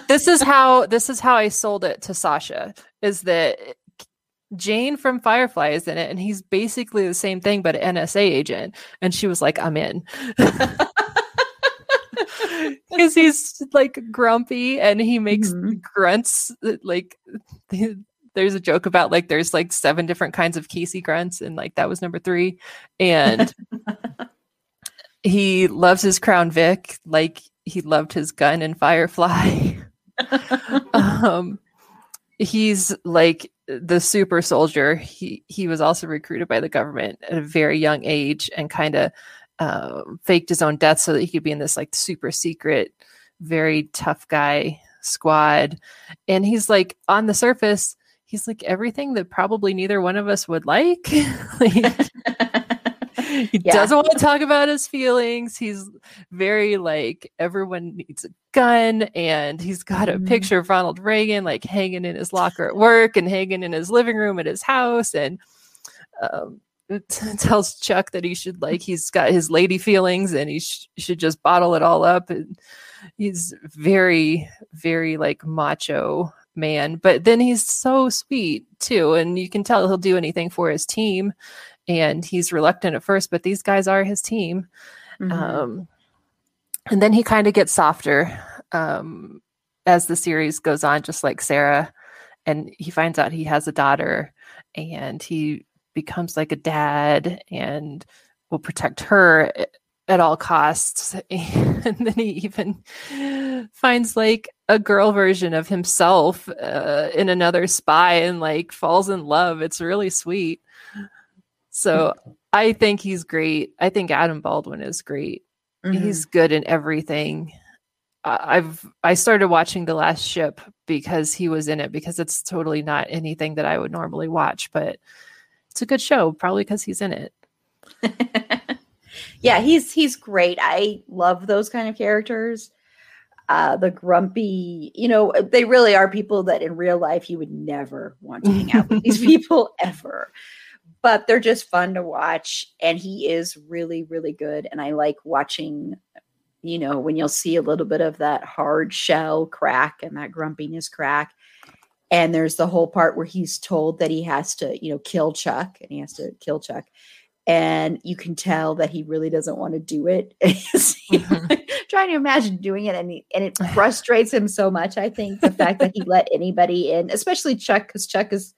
this is how this is how I sold it to Sasha is that Jayne from Firefly is in it and he's basically the same thing but an NSA agent and she was like I'm in. Cuz he's like grumpy and he makes Mhm. grunts like there's a joke about like there's like seven different kinds of Casey grunts and like that was number 3 and he loves his Crown Vic like he loved his gun and Firefly. um, he's like the super soldier. He he was also recruited by the government at a very young age and kind of uh, faked his own death so that he could be in this like super secret, very tough guy squad. And he's like on the surface, he's like everything that probably neither one of us would like. Like, he Yeah. doesn't want to talk about his feelings. He's very like everyone needs a gun, and he's got a Mhm. picture of Ronald Reagan like hanging in his locker at work and hanging in his living room at his house, and um, t- tells Chuck that he should like he's got his lady feelings and he sh- should just bottle it all up. And he's very, very like macho man, but then he's so sweet too, and you can tell he'll do anything for his team and he's reluctant at first, but these guys are his team. Mhm. Um, and then he kind of gets softer um, as the series goes on, just like Sarah. And he finds out he has a daughter, and he becomes like a dad and will protect her at all costs. And then he even finds like a girl version of himself uh, in another spy and like falls in love. It's really sweet. So I think he's great. I think Adam Baldwin is great. Mhm. He's good in everything. I've I started watching The Last Ship because he was in it because it's totally not anything that I would normally watch, but it's a good show probably because he's in it. yeah, he's he's great. I love those kind of characters. Uh, the grumpy, you know, they really are people that in real life you would never want to hang out with these people ever. But they're just fun to watch, and he is really, really good. And I like watching, you know, when you'll see a little bit of that hard shell crack and that grumpiness crack. And there's the whole part where he's told that he has to, you know, kill Chuck, and he has to kill Chuck and you can tell that he really doesn't want to do it. He's, you know, Mhm. trying to imagine doing it, and he, and it frustrates him so much. I think the fact that he let anybody in, especially Chuck, because Chuck is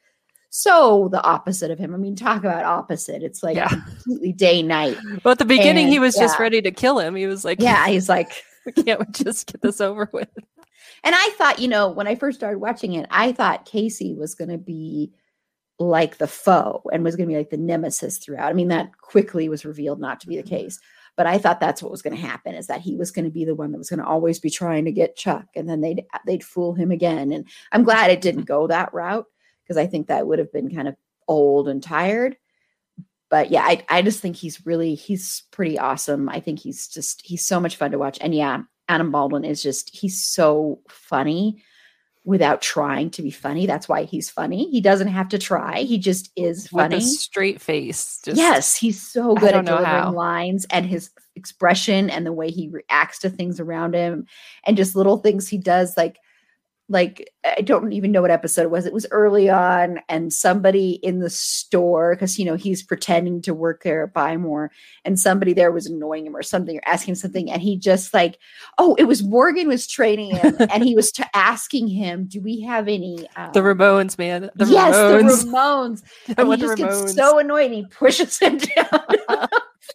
so the opposite of him. I mean, talk about opposite. It's like Yeah. completely day night. But at the beginning, he And, was just ready to kill him. He was like, Yeah, he's like, can't we just get this over with?" and I thought, you know, when I first started watching it, I thought Casey was going to be like the foe and was going to be like the nemesis throughout. I mean, that quickly was revealed not to be the mm-hmm. case. But I thought that's what was going to happen is that he was going to be the one that was going to always be trying to get Chuck and then they'd they'd fool him again. And I'm glad it didn't go that route because I think that would have been kind of old and tired. But yeah, I, I just think he's really he's pretty awesome. I think he's just he's so much fun to watch. And yeah, Adam Baldwin is just he's so funny without trying to be funny. That's why he's funny. He doesn't have to try. He just is funny. With a straight face. Just, yes, he's so good at delivering how. lines and his expression and the way he reacts to things around him and just little things he does like like I don't even know what episode it was. It was early on, and somebody in the store, because you know he's pretending to work there at Buy More, and somebody there was annoying him or something or asking him something, and he just like, oh, it was Morgan was training him, and he was t- asking him, "Do we have any?" Um, the Ramones, man. The yes, Ramones. the Ramones. And he just gets so annoyed, and he pushes him down.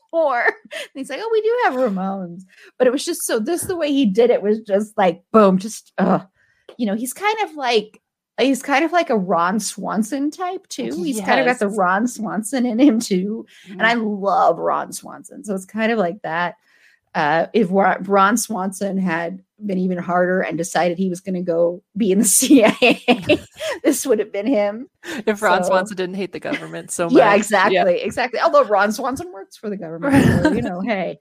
floor. And he's like, "Oh, we do have Ramones," but it was just so. This the way he did it was just like boom, just uh you know, he's kind of like he's kind of like a Ron Swanson type too. He's yes. kind of got the Ron Swanson in him too. Mm-hmm. And I mm-hmm. love Ron Swanson. So it's kind of like that. Uh, if Ron Swanson had been even harder and decided he was going to go be in the CIA, this would have been him. If Ron so, Swanson didn't hate the government so much. Yeah, exactly. Yeah. Exactly. Although Ron Swanson works for the government. So, you know, hey.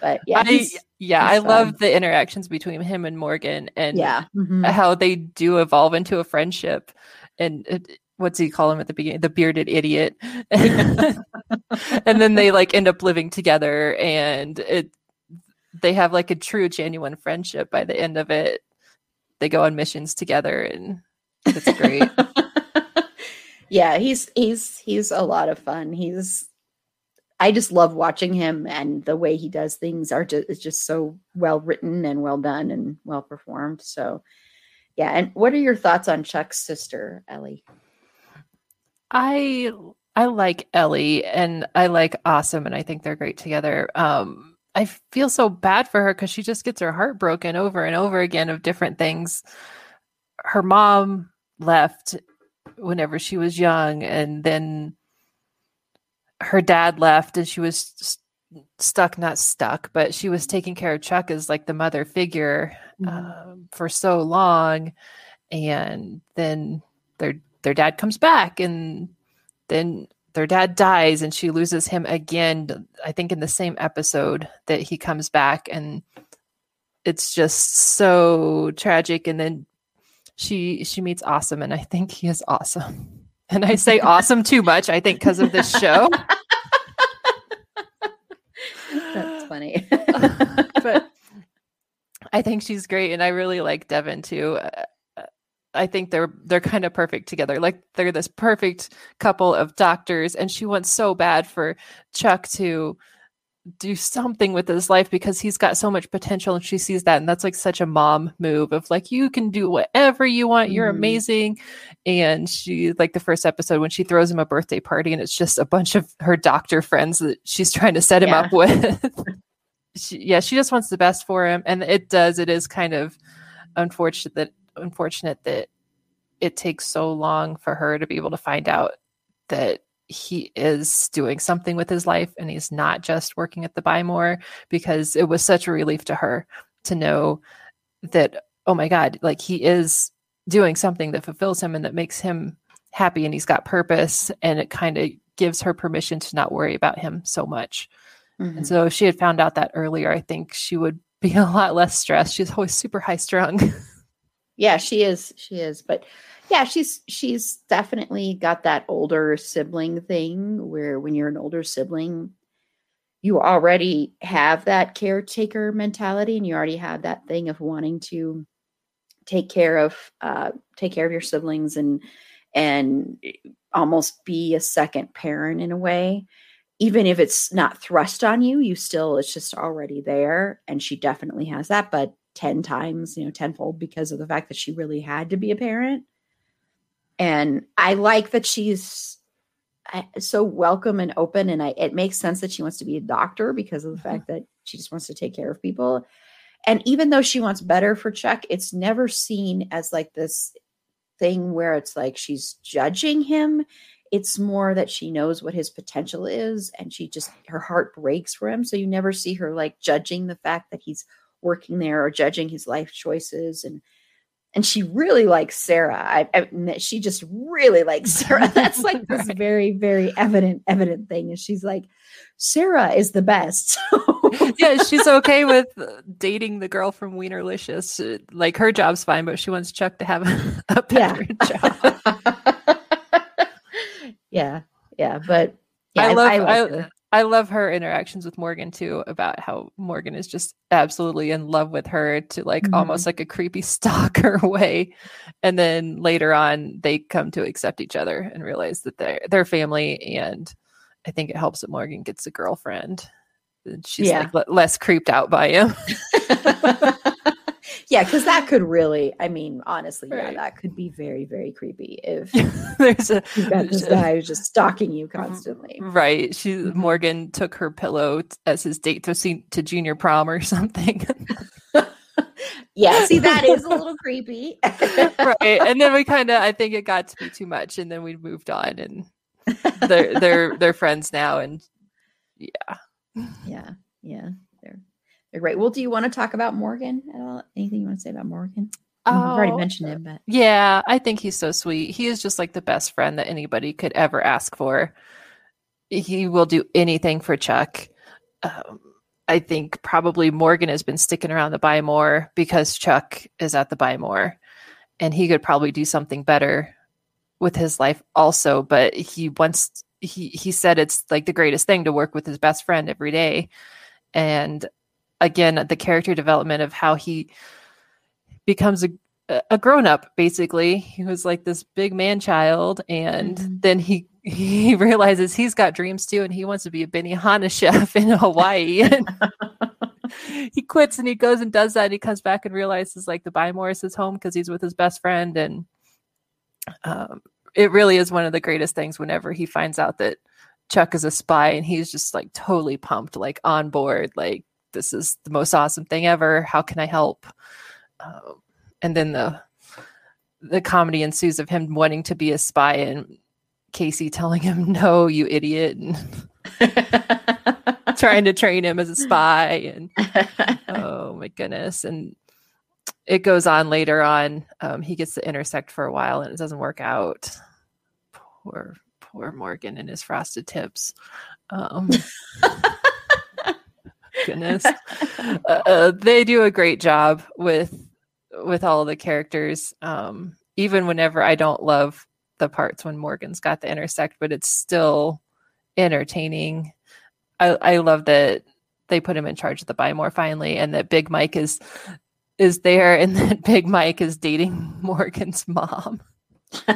But yeah, I, yeah, I love the interactions between him and Morgan, and yeah, mm-hmm. how they do evolve into a friendship. And it, what's he call him at the beginning? The bearded idiot. and then they like end up living together, and it they have like a true, genuine friendship by the end of it. They go on missions together, and it's great. yeah, he's he's he's a lot of fun. He's I just love watching him and the way he does things are just is just so well written and well done and well performed. So yeah. And what are your thoughts on Chuck's sister, Ellie? I I like Ellie and I like Awesome and I think they're great together. Um I feel so bad for her because she just gets her heart broken over and over again of different things. Her mom left whenever she was young and then her dad left and she was st- stuck not stuck but she was taking care of chuck as like the mother figure mm-hmm. um, for so long. And then their their dad comes back and then their dad dies and she loses him again i think in the same episode that he comes back. And it's just so tragic. And then she she meets awesome and i think he is awesome and I say awesome too much, I think, because of this show. That's funny. but I think she's great, and I really like Devin too. Uh, I think they're they're kind of perfect together. Like they're this perfect couple of doctors, and she wants so bad for Chuck to do something with his life because he's got so much potential and she sees that and that's like such a mom move of like you can do whatever you want you're mm. amazing and she like the first episode when she throws him a birthday party and it's just a bunch of her doctor friends that she's trying to set him yeah. up with she, yeah she just wants the best for him and it does it is kind of unfortunate that unfortunate that it takes so long for her to be able to find out that he is doing something with his life and he's not just working at the Buy More because it was such a relief to her to know that, oh my God, like he is doing something that fulfills him and that makes him happy and he's got purpose. And it kind of gives her permission to not worry about him so much. Mm-hmm. And so if she had found out that earlier, I think she would be a lot less stressed. She's always super high strung. yeah, she is. She is. But yeah she's she's definitely got that older sibling thing where when you're an older sibling you already have that caretaker mentality and you already have that thing of wanting to take care of uh, take care of your siblings and and almost be a second parent in a way even if it's not thrust on you you still it's just already there and she definitely has that but 10 times you know tenfold because of the fact that she really had to be a parent and I like that she's uh, so welcome and open and I it makes sense that she wants to be a doctor because of the mm-hmm. fact that she just wants to take care of people. And even though she wants better for Chuck, it's never seen as like this thing where it's like she's judging him. It's more that she knows what his potential is and she just her heart breaks for him. So you never see her like judging the fact that he's working there or judging his life choices and and she really likes Sarah. I, I she just really likes Sarah. That's like this right. very, very evident, evident thing. And she's like, Sarah is the best. yeah, she's okay with dating the girl from Wienerlicious. Uh, like her job's fine, but she wants Chuck to have a better yeah. job. yeah, yeah, but yeah, I love I, I, I, love her interactions with Morgan too about how Morgan is just absolutely in love with her to like mm-hmm. almost like a creepy stalker way. And then later on they come to accept each other and realize that they're their family and I think it helps that Morgan gets a girlfriend. She's yeah. like less creeped out by him. yeah, because that could really, I mean, honestly, right. yeah, that could be very, very creepy if there's a this guy who's just stalking you constantly. Right. She mm-hmm. Morgan took her pillow as his date to see to junior prom or something. yeah, see, that is a little creepy. right. And then we kind of I think it got to be too much and then we moved on and they're they're they're friends now and yeah. Yeah. Yeah they're great. Well, do you want to talk about Morgan at all? Anything you want to say about Morgan? Oh, I've already mentioned him, but yeah, I think he's so sweet. He is just like the best friend that anybody could ever ask for. He will do anything for Chuck. Um, I think probably Morgan has been sticking around the buy more because Chuck is at the buy more, and he could probably do something better with his life also. But he wants he he said it's like the greatest thing to work with his best friend every day, and again the character development of how he becomes a a grown up basically he was like this big man child and mm-hmm. then he he realizes he's got dreams too and he wants to be a benihana chef in hawaii and he quits and he goes and does that and he comes back and realizes like the buy more is home because he's with his best friend and um, it really is one of the greatest things whenever he finds out that chuck is a spy and he's just like totally pumped like on board like this is the most awesome thing ever. How can I help? Um, and then the the comedy ensues of him wanting to be a spy and Casey telling him, "No, you idiot," and trying to train him as a spy. And oh my goodness! And it goes on later on. Um, he gets to intersect for a while, and it doesn't work out. Poor, poor Morgan and his frosted tips. Um, goodness. uh, uh, they do a great job with with all the characters. Um, even whenever I don't love the parts when Morgan's got the intersect, but it's still entertaining. I, I love that they put him in charge of the buy more finally, and that Big Mike is is there, and that Big Mike is dating Morgan's mom.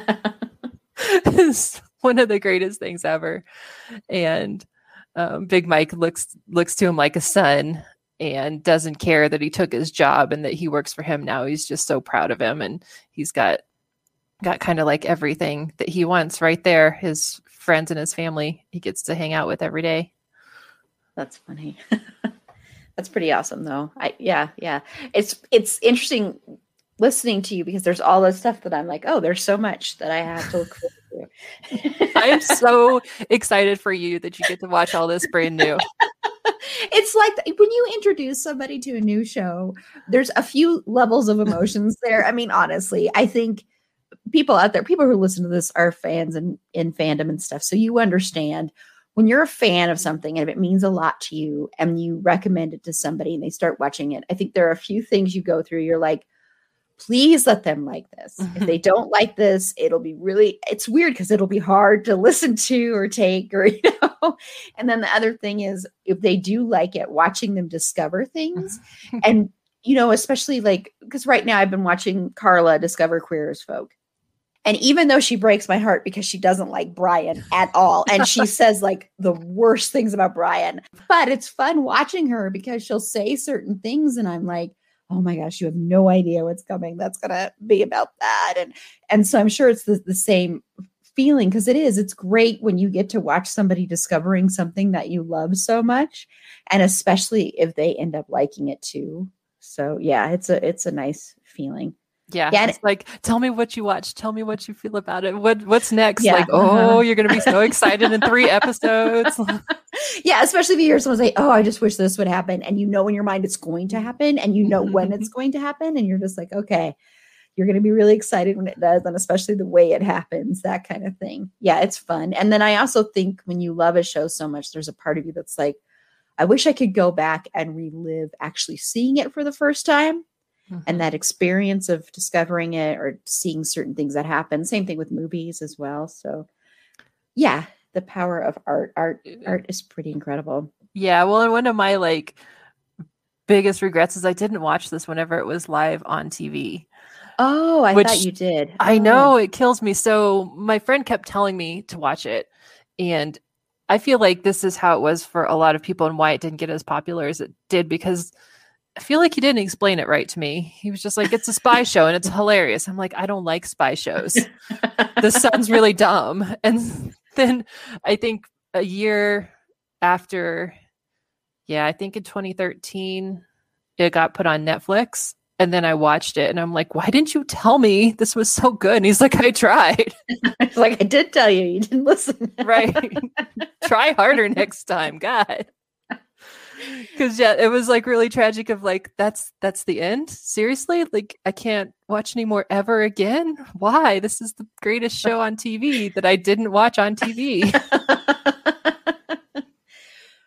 is one of the greatest things ever, and um, Big Mike looks looks to him like a son and doesn't care that he took his job and that he works for him now. He's just so proud of him, and he's got got kind of like everything that he wants right there. His friends and his family he gets to hang out with every day. That's funny. That's pretty awesome, though. I yeah yeah. It's it's interesting listening to you because there's all this stuff that I'm like, oh, there's so much that I have to look forward I am so excited for you that you get to watch all this brand new. it's like when you introduce somebody to a new show, there's a few levels of emotions there. I mean, honestly, I think people out there, people who listen to this are fans and in fandom and stuff. So you understand when you're a fan of something and if it means a lot to you and you recommend it to somebody and they start watching it, I think there are a few things you go through. You're like, please let them like this. If they mm-hmm. don't like this, it'll be really it's weird because it'll be hard to listen to or take or you know. And then the other thing is if they do like it, watching them discover things mm-hmm. and you know, especially like because right now I've been watching Carla discover queer as folk. And even though she breaks my heart because she doesn't like Brian at all, and she says like the worst things about Brian, but it's fun watching her because she'll say certain things, and I'm like, oh my gosh, you have no idea what's coming. That's going to be about that. And, and so I'm sure it's the, the same feeling because it is. It's great when you get to watch somebody discovering something that you love so much. And especially if they end up liking it too. So yeah, it's a, it's a nice feling. Yeah, yeah it's like tell me what you watch. Tell me what you feel about it. What what's next? Yeah, like, oh, uh-huh. you're gonna be so excited in three episodes. yeah, especially if you hear someone say, "Oh, I just wish this would happen," and you know in your mind it's going to happen, and you know when it's going to happen, and you're just like, okay, you're going to be really excited when it does and especially the way it happens that kind of thing yeah it's fun and then i also think when you love a show so much there's a part of you that's like i wish i could go back and relive actually seeing it for the first time mm-hmm. and that experience of discovering it or seeing certain things that happen same thing with movies as well so yeah the power of art art art is pretty incredible yeah well and one of my like biggest regrets is i didn't watch this whenever it was live on tv Oh, I thought you did. Oh. I know it kills me. So my friend kept telling me to watch it, and I feel like this is how it was for a lot of people, and why it didn't get as popular as it did because I feel like he didn't explain it right to me. He was just like, "It's a spy show and it's hilarious." I'm like, "I don't like spy shows. this sounds really dumb." And then I think a year after, yeah, I think in 2013, it got put on Netflix and then I watched it and I'm like, why didn't you tell me this was so good? And he's like, I tried. It's like, I did tell you, you didn't listen. right. Try harder next time. God. Cause yeah, it was like really tragic of like, that's that's the end. Seriously? Like I can't watch anymore ever again. Why? This is the greatest show on TV that I didn't watch on TV.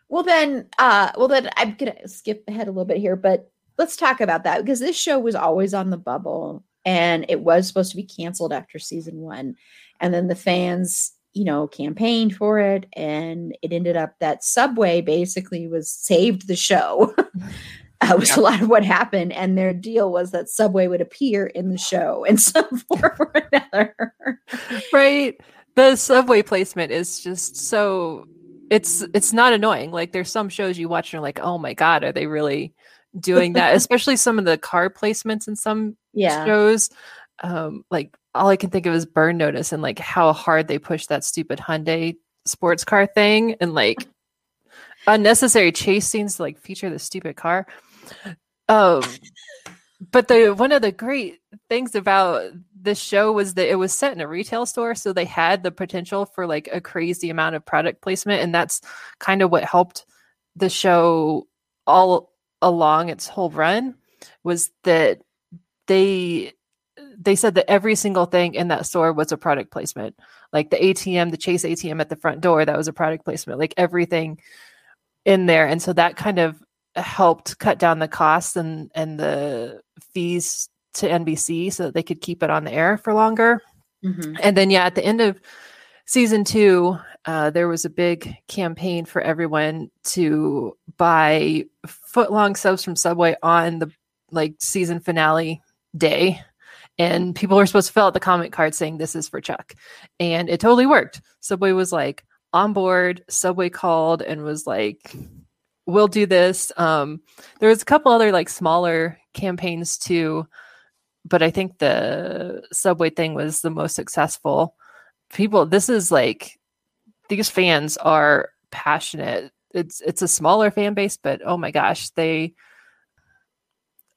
well then uh well then I'm gonna skip ahead a little bit here, but let's talk about that because this show was always on the bubble and it was supposed to be canceled after season one. And then the fans, you know, campaigned for it. And it ended up that Subway basically was saved the show. that was yeah. a lot of what happened. And their deal was that Subway would appear in the show in some form or another. right. The Subway placement is just so it's it's not annoying. Like there's some shows you watch and you're like, oh my God, are they really doing that, especially some of the car placements in some yeah. shows. Um, like all I can think of is Burn Notice and like how hard they push that stupid Hyundai sports car thing and like unnecessary chase scenes to like feature the stupid car. Um, but the one of the great things about this show was that it was set in a retail store, so they had the potential for like a crazy amount of product placement, and that's kind of what helped the show all along its whole run was that they they said that every single thing in that store was a product placement like the atm the chase atm at the front door that was a product placement like everything in there and so that kind of helped cut down the costs and and the fees to nbc so that they could keep it on the air for longer mm-hmm. and then yeah at the end of season two uh, there was a big campaign for everyone to buy foot long subs from Subway on the like season finale day. And people were supposed to fill out the comment card saying this is for Chuck. And it totally worked. Subway was like on board. Subway called and was like, we'll do this. Um, there was a couple other like smaller campaigns too, but I think the Subway thing was the most successful. People, this is like these fans are passionate. It's it's a smaller fan base, but oh my gosh, they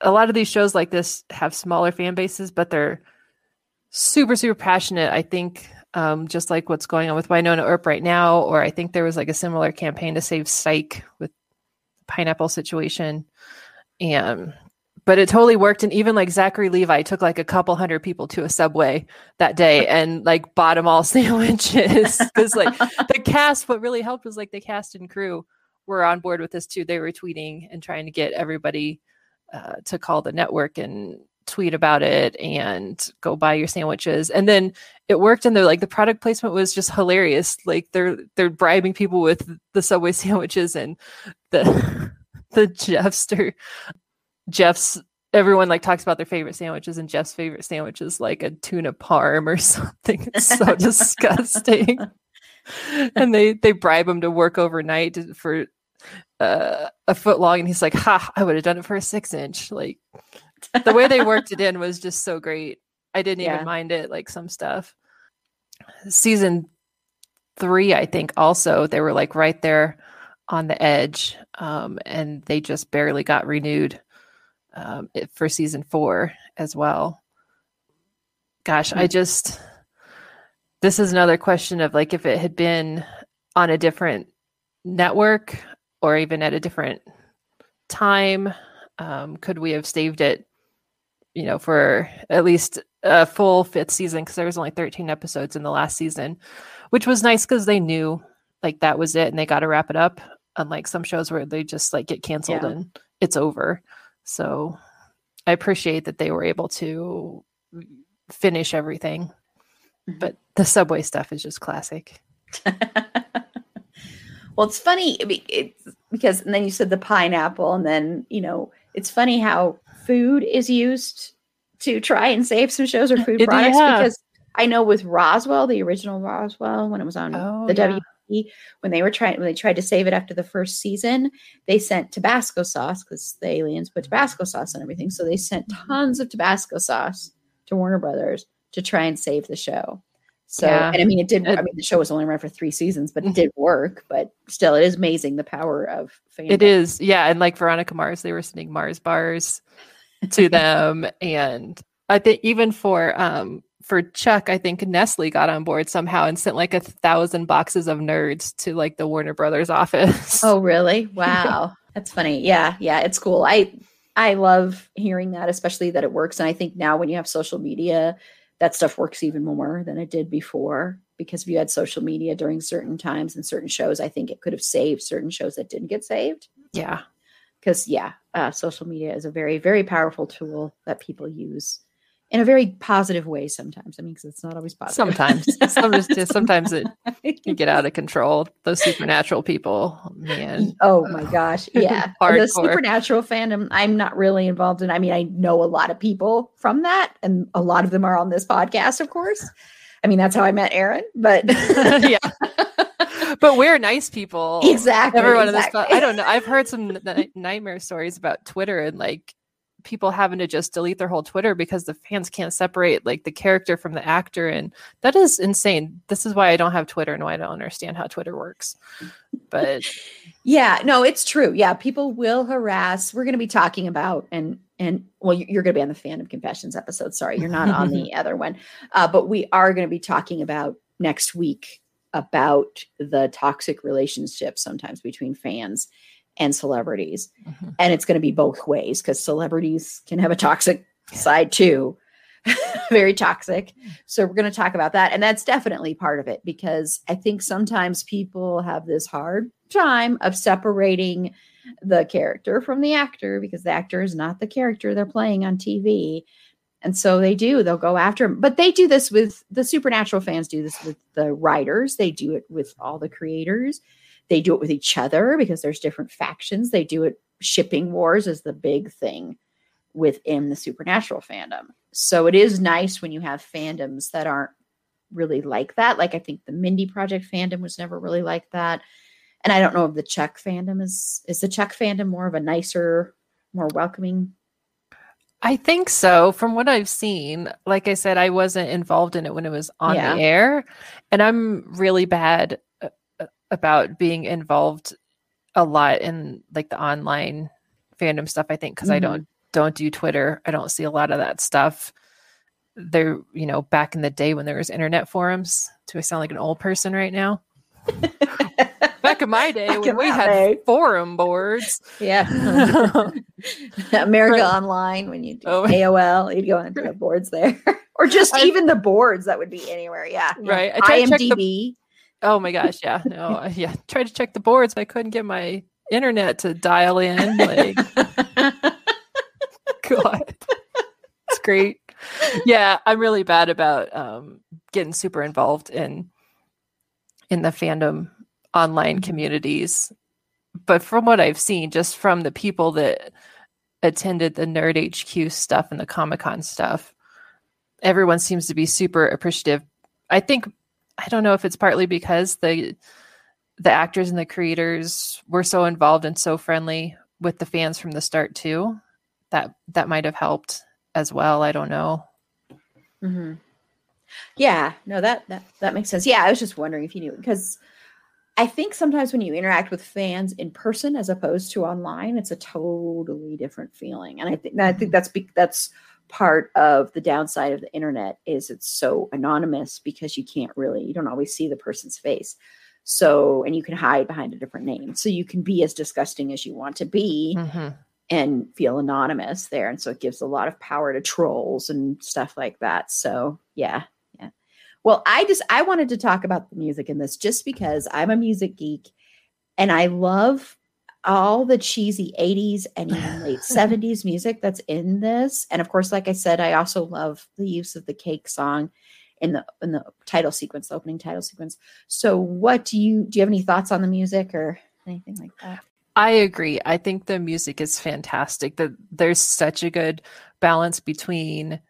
a lot of these shows like this have smaller fan bases, but they're super super passionate. I think um, just like what's going on with Wynonna Earp right now, or I think there was like a similar campaign to save Psych with pineapple situation, and but it totally worked. And even like Zachary Levi took like a couple hundred people to a subway that day and like bought them all sandwiches. Because like the cast, what really helped was like the cast and crew were on board with this too. They were tweeting and trying to get everybody uh, to call the network and tweet about it and go buy your sandwiches and then it worked and they're like the product placement was just hilarious like they're they're bribing people with the subway sandwiches and the the jeffster Jeff's everyone like talks about their favorite sandwiches and Jeff's favorite sandwich is like a tuna parm or something. It's so disgusting. and they they bribe him to work overnight for uh, a foot long and he's like, "Ha, I would have done it for a 6 inch." Like the way they worked it in was just so great. I didn't yeah. even mind it like some stuff. Season 3, I think also they were like right there on the edge um, and they just barely got renewed um, for season four as well. Gosh, I hmm. just this is another question of like if it had been on a different network or even at a different time, um, could we have saved it? you know, for at least a full fifth season because there was only 13 episodes in the last season, which was nice because they knew like that was it and they got to wrap it up. Unlike some shows where they just like get canceled Yeah. and it's over. So I appreciate that they were able to finish everything. Mhm. But the subway stuff is just classic. well, it's funny it's because and then you said the pineapple, and then you know it's funny how food is used to try and save some shows or food It- products yeah. because I know with Roswell, the original Roswell, when it was on Oh, the yeah. WB, when they were trying when they tried to save it after the first season, they sent Tabasco sauce because the aliens put Tabasco sauce on everything. So they sent Mm-hmm. tons of Tabasco sauce to Warner Brothers to try and save the show. So Yeah. and I mean it did I mean the show was only around for three seasons, but it did work. But still it is amazing the power of fandom. It is, yeah. And like Veronica Mars, they were sending Mars bars to them. and I think even for um for Chuck, I think Nestle got on board somehow and sent like a thousand boxes of nerds to like the Warner Brothers office. Oh, really? Wow. That's funny. Yeah, yeah, it's cool. I I love hearing that, especially that it works. And I think now when you have social media, that stuff works even more than it did before. Because if you had social media during certain times and certain shows, I think it could have saved certain shows that didn't get saved. yeah. Because yeah, uh, social media is a very, very powerful tool that people use in a very positive way sometimes. I mean, because it's not always positive. Sometimes. sometimes sometimes it can get out of control. Those supernatural people, man. Oh my gosh. Yeah. the supernatural fandom, I'm not really involved in. I mean, I know a lot of people from that, and a lot of them are on this podcast, of course. I mean, that's how I met Aaron, but yeah. But we're nice people. exactly. everyone in this i don't know i've heard some n- nightmare stories about twitter and like people having to just delete their whole twitter because the fans can't separate like the character from the actor and that is insane this is why i don't have twitter and why i don't understand how twitter works but Yeah, no, it's true. Yeah, people will harass. We're going to be talking about and and well, you- you're going to be on the Fandom Confessions episode. Sorry, you're not on the other one, uh, but we are going to be talking about next week about the toxic relationship sometimes between fans and celebrities, Mhm. and it's going to be both ways because celebrities can have a toxic side too. Very toxic. So we're going to talk about that. And that's definitely part of it because I think sometimes people have this hard time of separating the character from the actor because the actor is not the character they're playing on TV. And so they do, they'll go after him. But they do this with the supernatural fans, do this with the writers, they do it with all the creators, they do it with each other because there's different factions. They do it, shipping wars is the big thing within the supernatural fandom. So it is nice when you have fandoms that aren't really like that. Like I think the Mindy Project fandom was never really like that. And I don't know if the Chuck fandom is is the Chuck fandom more of a nicer, more welcoming. i think so from what i've seen like i said i wasn't involved in it when it was on Yeah. the air and i'm really bad about being involved a lot in like the online fandom stuff i think because i Mhm. don't don't do twitter i don't see a lot of that stuff there you know back in the day when there was internet forums do i sound like an old person right now back in my day Back when we had day. forum boards Yeah. America Online when you do Oh. AOL, you'd go into the boards there. or just I- even the boards that would be anywhere. Yeah. Right. I check the- IMDb. Oh my gosh yeah no I- yeah tried to check the boards but i couldn't get my internet to dial in like god it's great. Yeah i'm really bad about um getting super involved in in the fandom online communities but from what i've seen just from the people that attended the nerd hq stuff and the comic-con stuff everyone seems to be super appreciative. I think i don't know if it's partly because the the actors and the creators were so involved and so friendly with the fans from the start too that that might have helped as well i don't know hmm Yeah, no, that that that makes sense. Yeah, I was just wondering if you knew because I think sometimes when you interact with fans in person as opposed to online, it's a totally different feeling. And I think I think that's be, that's part of the downside of the internet is it's so anonymous because you can't really you don't always see the person's face. So and you can hide behind a different name. So you can be as disgusting as you want to be Mhm. and feel anonymous there. And so it gives a lot of power to trolls and stuff like that. So yeah, yeah. Well, I just I wanted to talk about the music in this just because I'm a music geek and I love all the cheesy 80s and even late 70s music that's in this. And of course, like I said, I also love the use of the cake song in the in the title sequence, the opening title sequence. So what do you do you have any thoughts on the music or anything like that? I agree. I think the music is fantastic. That there's such a good balance between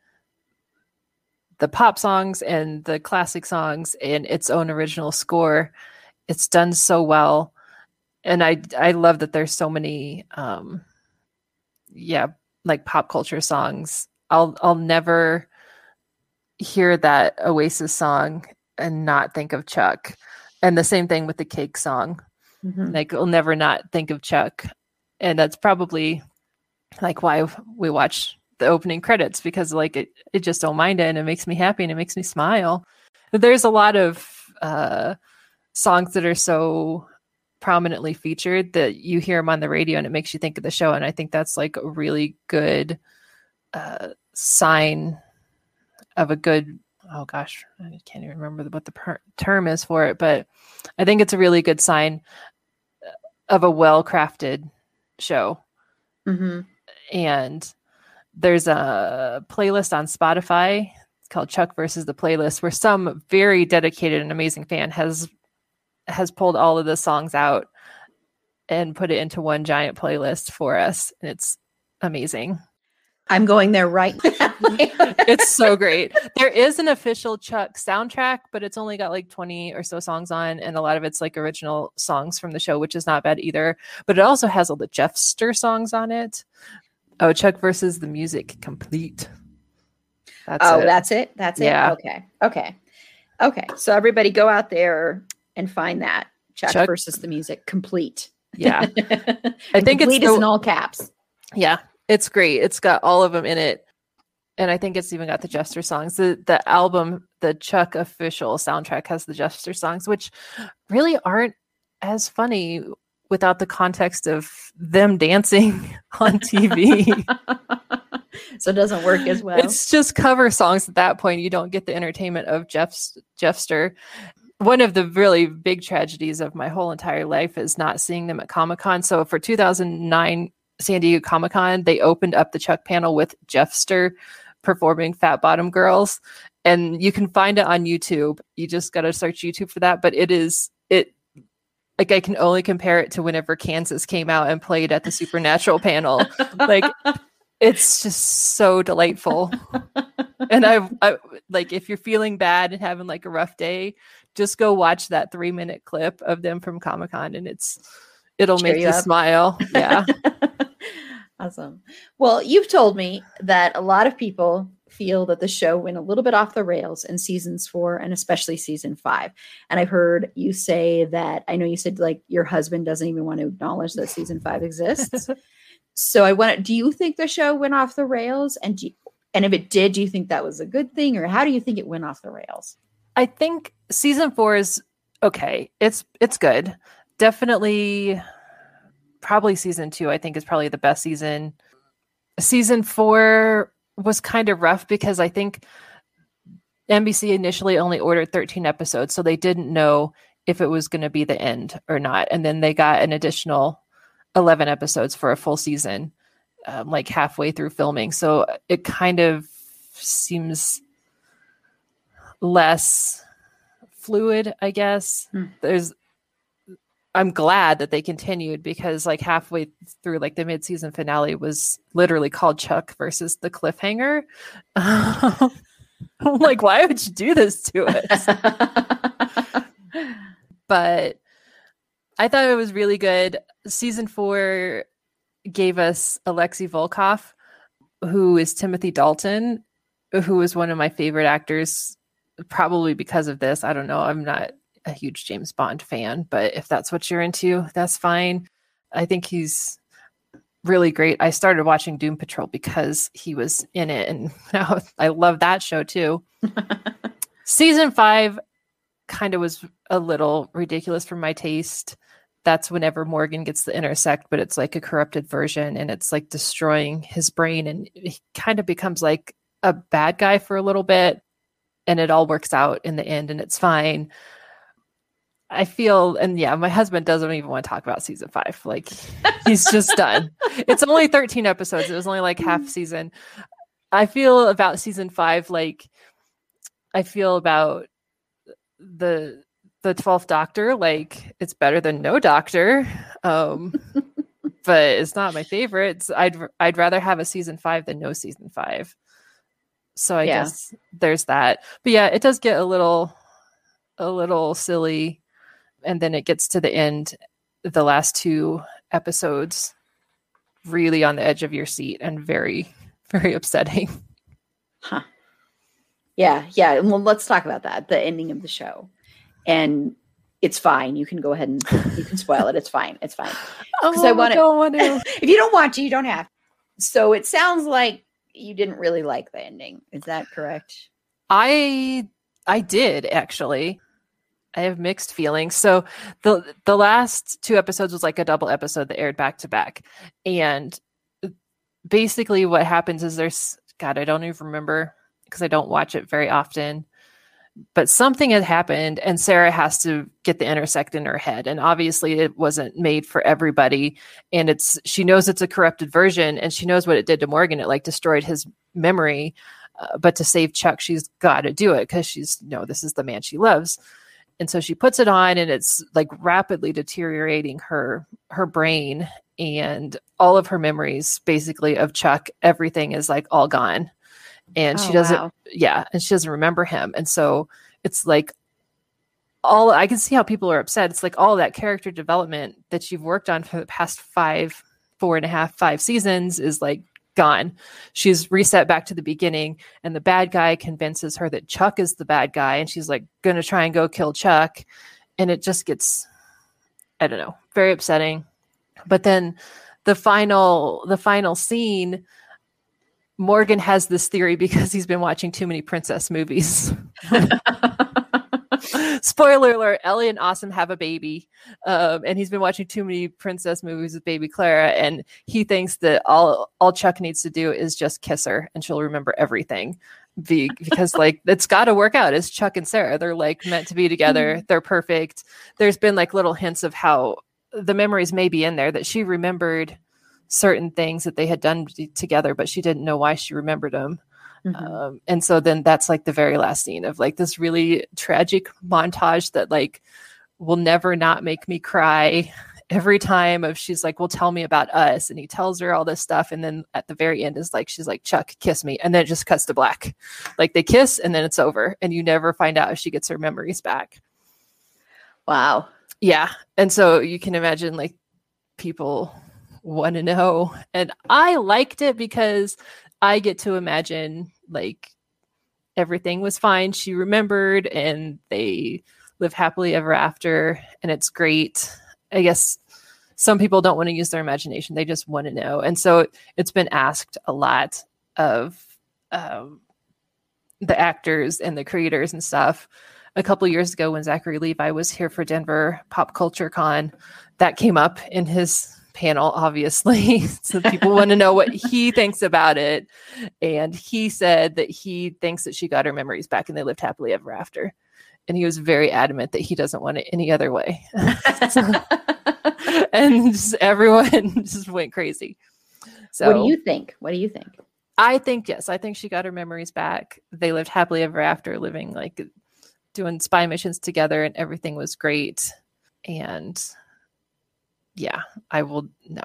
the pop songs and the classic songs and its own original score. It's done so well. And I I love that there's so many um yeah, like pop culture songs. I'll I'll never hear that Oasis song and not think of Chuck. And the same thing with the cake song. Mm-hmm. Like I'll never not think of Chuck. And that's probably like why we watch the opening credits because like it, it just don't mind it and it makes me happy and it makes me smile. But There's a lot of uh, songs that are so prominently featured that you hear them on the radio and it makes you think of the show. And I think that's like a really good uh, sign of a good oh gosh, I can't even remember what the per- term is for it, but I think it's a really good sign of a well crafted show. Mm-hmm. And there's a playlist on Spotify called Chuck versus the playlist where some very dedicated and amazing fan has has pulled all of the songs out and put it into one giant playlist for us and it's amazing I'm going there right now. it's so great. There is an official Chuck soundtrack, but it's only got like 20 or so songs on, and a lot of it's like original songs from the show, which is not bad either. But it also has all the Jeffster songs on it. Oh, Chuck versus the music complete. That's oh, it. that's it. That's yeah. it. Okay. Okay. Okay. So everybody go out there and find that Chuck, Chuck versus the music complete. Yeah. I think it's the, in all caps. Yeah. It's great. It's got all of them in it. And I think it's even got the Jeffster songs. The the album, the Chuck official soundtrack has the Jeffster songs, which really aren't as funny without the context of them dancing on TV. so it doesn't work as well. It's just cover songs at that point. You don't get the entertainment of Jeff's Jeffster. One of the really big tragedies of my whole entire life is not seeing them at Comic Con. So for 2009 San Diego Comic Con, they opened up the Chuck panel with Jeffster performing Fat Bottom Girls. And you can find it on YouTube. You just got to search YouTube for that. But it is, it, like, I can only compare it to whenever Kansas came out and played at the Supernatural panel. Like, it's just so delightful. and I, I, like, if you're feeling bad and having like a rough day, just go watch that three minute clip of them from Comic Con and it's, it'll Cheer make you, smile. Yeah. Awesome. Well, you've told me that a lot of people feel that the show went a little bit off the rails in seasons four and especially season five. And I've heard you say that I know you said like your husband doesn't even want to acknowledge that season five exists. so I want do you think the show went off the rails? And do you, and if it did, do you think that was a good thing or how do you think it went off the rails? I think season four is okay. It's it's good. Definitely probably season two, I think, is probably the best season. Season four was kind of rough because I think NBC initially only ordered 13 episodes, so they didn't know if it was going to be the end or not. And then they got an additional 11 episodes for a full season, um, like halfway through filming. So it kind of seems less fluid, I guess. Hmm. There's I'm glad that they continued because like halfway through like the mid-season finale was literally called Chuck versus the cliffhanger. I'm like, why would you do this to us? but I thought it was really good. Season four gave us Alexei Volkov, who is Timothy Dalton, who was one of my favorite actors, probably because of this. I don't know. I'm not a huge James Bond fan, but if that's what you're into, that's fine. I think he's really great. I started watching Doom Patrol because he was in it, and now I love that show too. Season five kind of was a little ridiculous for my taste. that's whenever Morgan gets the intersect, but it's like a corrupted version and it's like destroying his brain and he kind of becomes like a bad guy for a little bit and it all works out in the end and it's fine. I feel, and yeah, my husband doesn't even want to talk about season five. Like he's just done. It's only 13 episodes. It was only like half season. I feel about season five like I feel about the the 12th doctor like it's better than no doctor um but it's not my favorite i'd i'd rather have a season 5 than no season 5 so i yeah. guess there's that but yeah it does get a little a little silly and then it gets to the end the last two episodes really on the edge of your seat and very very upsetting huh yeah yeah well let's talk about that the ending of the show and it's fine. You can go ahead and you can spoil it. It's fine. It's fine. Because oh, I want to. if you don't want to, you don't have. So it sounds like you didn't really like the ending. Is that correct? I I did actually. I have mixed feelings. So the the last two episodes was like a double episode that aired back to back, and uh, basically what happens is there's God I don't even remember because I don't watch it very often but something had happened and Sarah has to get the intersect in her head. And obviously it wasn't made for everybody. And it's she knows it's a corrupted version and she knows what it did to Morgan. It like destroyed his memory. Uh, but to save Chuck she's got to do it cuz she's know this is the man she loves. And so she puts it on and it's like rapidly deteriorating her her brain. And all of her memories basically of Chuck everything is like all gone and oh, she doesn't wow. yeah and she doesn't remember him. And so it's like all i can see how people are upset. It's like all that character development that you've worked on for the past five four and a half five seasons is like gone. She's reset back to the beginning and the bad guy convinces her that chuck is the bad guy and she's like gonna try and go kill chuck. And it just gets i don't know very upsetting. But then the final the final scene Morgan has this theory because he's been watching too many princess movies. Spoiler alert: Ellie and Awesome have a baby, um, and he's been watching too many princess movies with baby Clara, and he thinks that all all Chuck needs to do is just kiss her, and she'll remember everything. Be, because like it's got to work out. It's Chuck and Sarah; they're like meant to be together. Mm-hmm. They're perfect. There's been like little hints of how the memories may be in there that she remembered certain things that they had done together, but she didn't know why she remembered them. Mm-hmm. Um, and so then that's like the very last scene of like this really tragic montage that like will never not make me cry every time of she's like well tell me about us and he tells her all this stuff and then at the very end is like she's like chuck kiss me and then it just cuts to black like they kiss and then it's over and you never find out if she gets her memories back wow yeah and so you can imagine like people want to know. And I liked it because I get to imagine like everything was fine. She remembered and they live happily ever after. And it's great. I guess some people don't want to use their imagination, they just want to know. And so it's been asked a lot of um, the actors and the creators and stuff. A couple years ago, when Zachary Levi was here for Denver Pop Culture Con, that came up in his panel, obviously. so people want to know what he thinks about it. And he said that he thinks that she got her memories back and they lived happily ever after. And he was very adamant that he doesn't want it any other way. so, and just everyone just went crazy. So, what do you think? What do you think? I think yes. I think she got her memories back. They lived happily ever after, living like doing spy missions together, and everything was great. And yeah, I will no.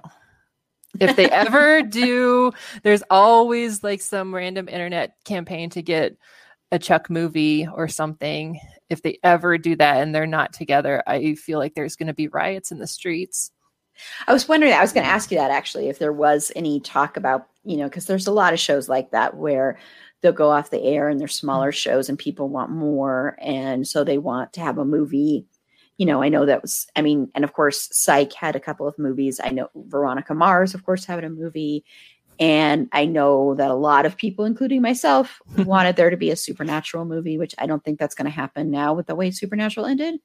If they ever do, there's always like some random internet campaign to get a Chuck movie or something. If they ever do that and they're not together, I feel like there's going to be riots in the streets. I was wondering, I was going to ask you that actually, if there was any talk about, you know, because there's a lot of shows like that where they'll go off the air and they're smaller mm-hmm. shows and people want more. And so they want to have a movie you know, I know that was, I mean, and of course, Psych had a couple of movies. I know Veronica Mars, of course, having a movie. And I know that a lot of people, including myself, wanted there to be a supernatural movie, which I don't think that's going to happen now with the way Supernatural ended.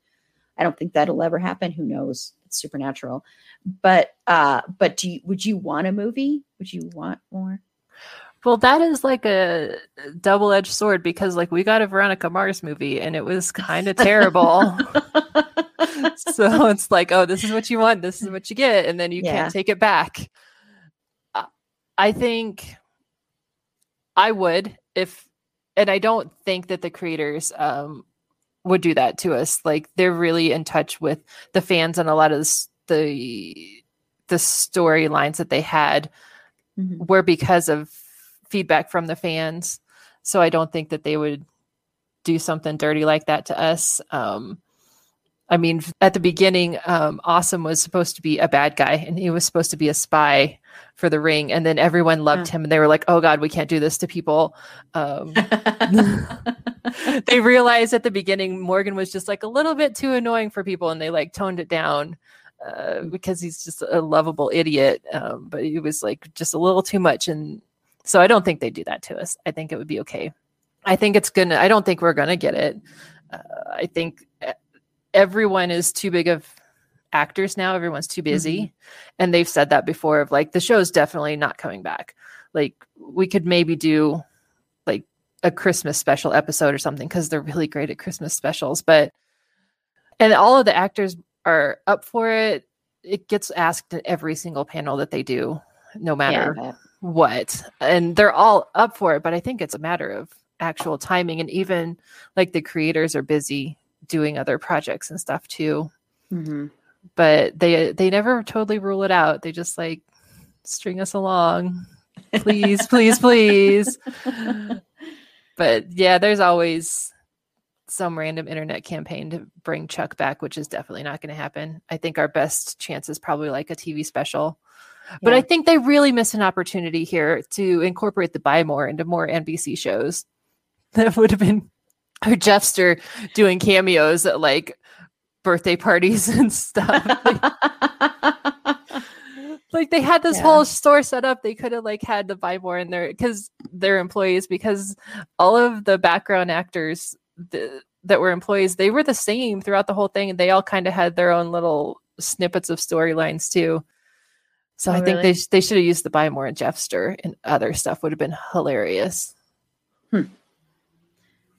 I don't think that'll ever happen. Who knows? It's supernatural. But uh, but do you, would you want a movie? Would you want more? Well, that is like a double edged sword because, like, we got a Veronica Mars movie and it was kind of terrible. so it's like, oh, this is what you want, this is what you get, and then you Yeah. can't take it back. Uh, I think I would if, and I don't think that the creators um, would do that to us. Like, they're really in touch with the fans and a lot of this, the the storylines that they had Mhm. were because of feedback from the fans. So I don't think that they would do something dirty like that to us. Um, I mean, at the beginning, um, Awesome was supposed to be a bad guy and he was supposed to be a spy for the ring. And then everyone loved Huh. him and they were like, oh God, we can't do this to people. Um, they realized at the beginning Morgan was just like a little bit too annoying for people and they like toned it down uh, because he's just a lovable idiot. Um, but he was like just a little too much. And so I don't think they do that to us. I think it would be okay. I think it's gonna, I don't think we're gonna get it. Uh, I think e- everyone is too big of actors now. Everyone's too busy. And they've said that before of like the show's definitely not coming back. Like we could maybe do like a Christmas special episode or something because they're really great at Christmas specials. But and all of the actors are up for it. It gets asked at every single panel that they do, no matter but- what. And they're all up for it, but I think it's a matter of actual timing. And even like the creators are busy doing other projects and stuff too. Mhm. But they they never totally rule it out. They just like string us along. Please, please, please. But yeah, there's always some random internet campaign to bring Chuck back, which is definitely not going to happen. I think our best chance is probably like a TV special. But I think they really missed an opportunity here to incorporate the buy more into more NBC shows. That would have been or Jeffster doing cameos at like birthday parties and stuff. like, like, they had this Yeah. whole store set up. They could have like had the buy more in there because they're employees because all of the background actors th- that were employees, they were the same throughout the whole thing and they all kind of had their own little snippets of storylines too. So Oh, I think really? they they should have used the buy more and Jeffster and other stuff would have been hilarious. Hmm.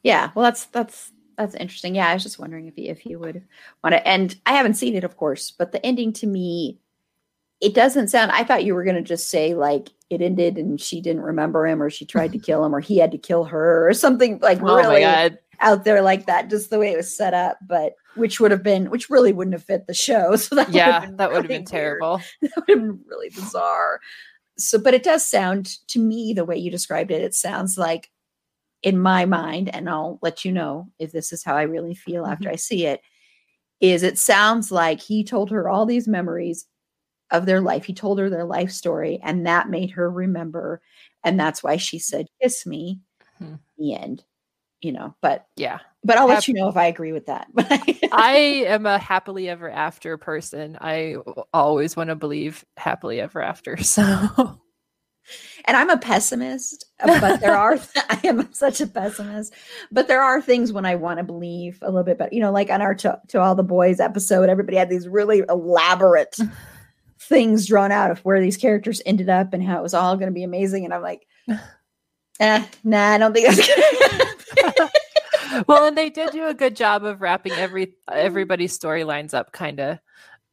yeah well that's that's that's interesting yeah i was just wondering if you if you would want to and i haven't seen it of course but the ending to me it doesn't sound i thought you were going to just say like it ended and she didn't remember him or she tried to kill him or he had to kill her or something like Oh my really god. Out there like that just the way it was set up but which would have been which really wouldn't have fit the show so that Yeah, been that would have been weird. terrible. that would have been really bizarre. So, but it does sound to me the way you described it, it sounds like in my mind, and I'll let you know if this is how I really feel after I see it, is it sounds like he told her all these memories of their life. He told her their life story, and that made her remember. And that's why she said, Kiss me. Mhm. The end. You know, but Yeah. but I'll let you know if I agree with that. I am a happily ever after person. I always want to believe happily ever after. So and I'm a pessimist, but there are I am such a pessimist, but there are things when I want to believe a little bit better. You know, like on our to, to all the boys episode, everybody had these really elaborate things drawn out of where these characters ended up and how it was all going to be amazing, and I'm like, eh, nah, I don't think that's gonna. Well, and they did do a good job of wrapping every everybody's storylines up kind of.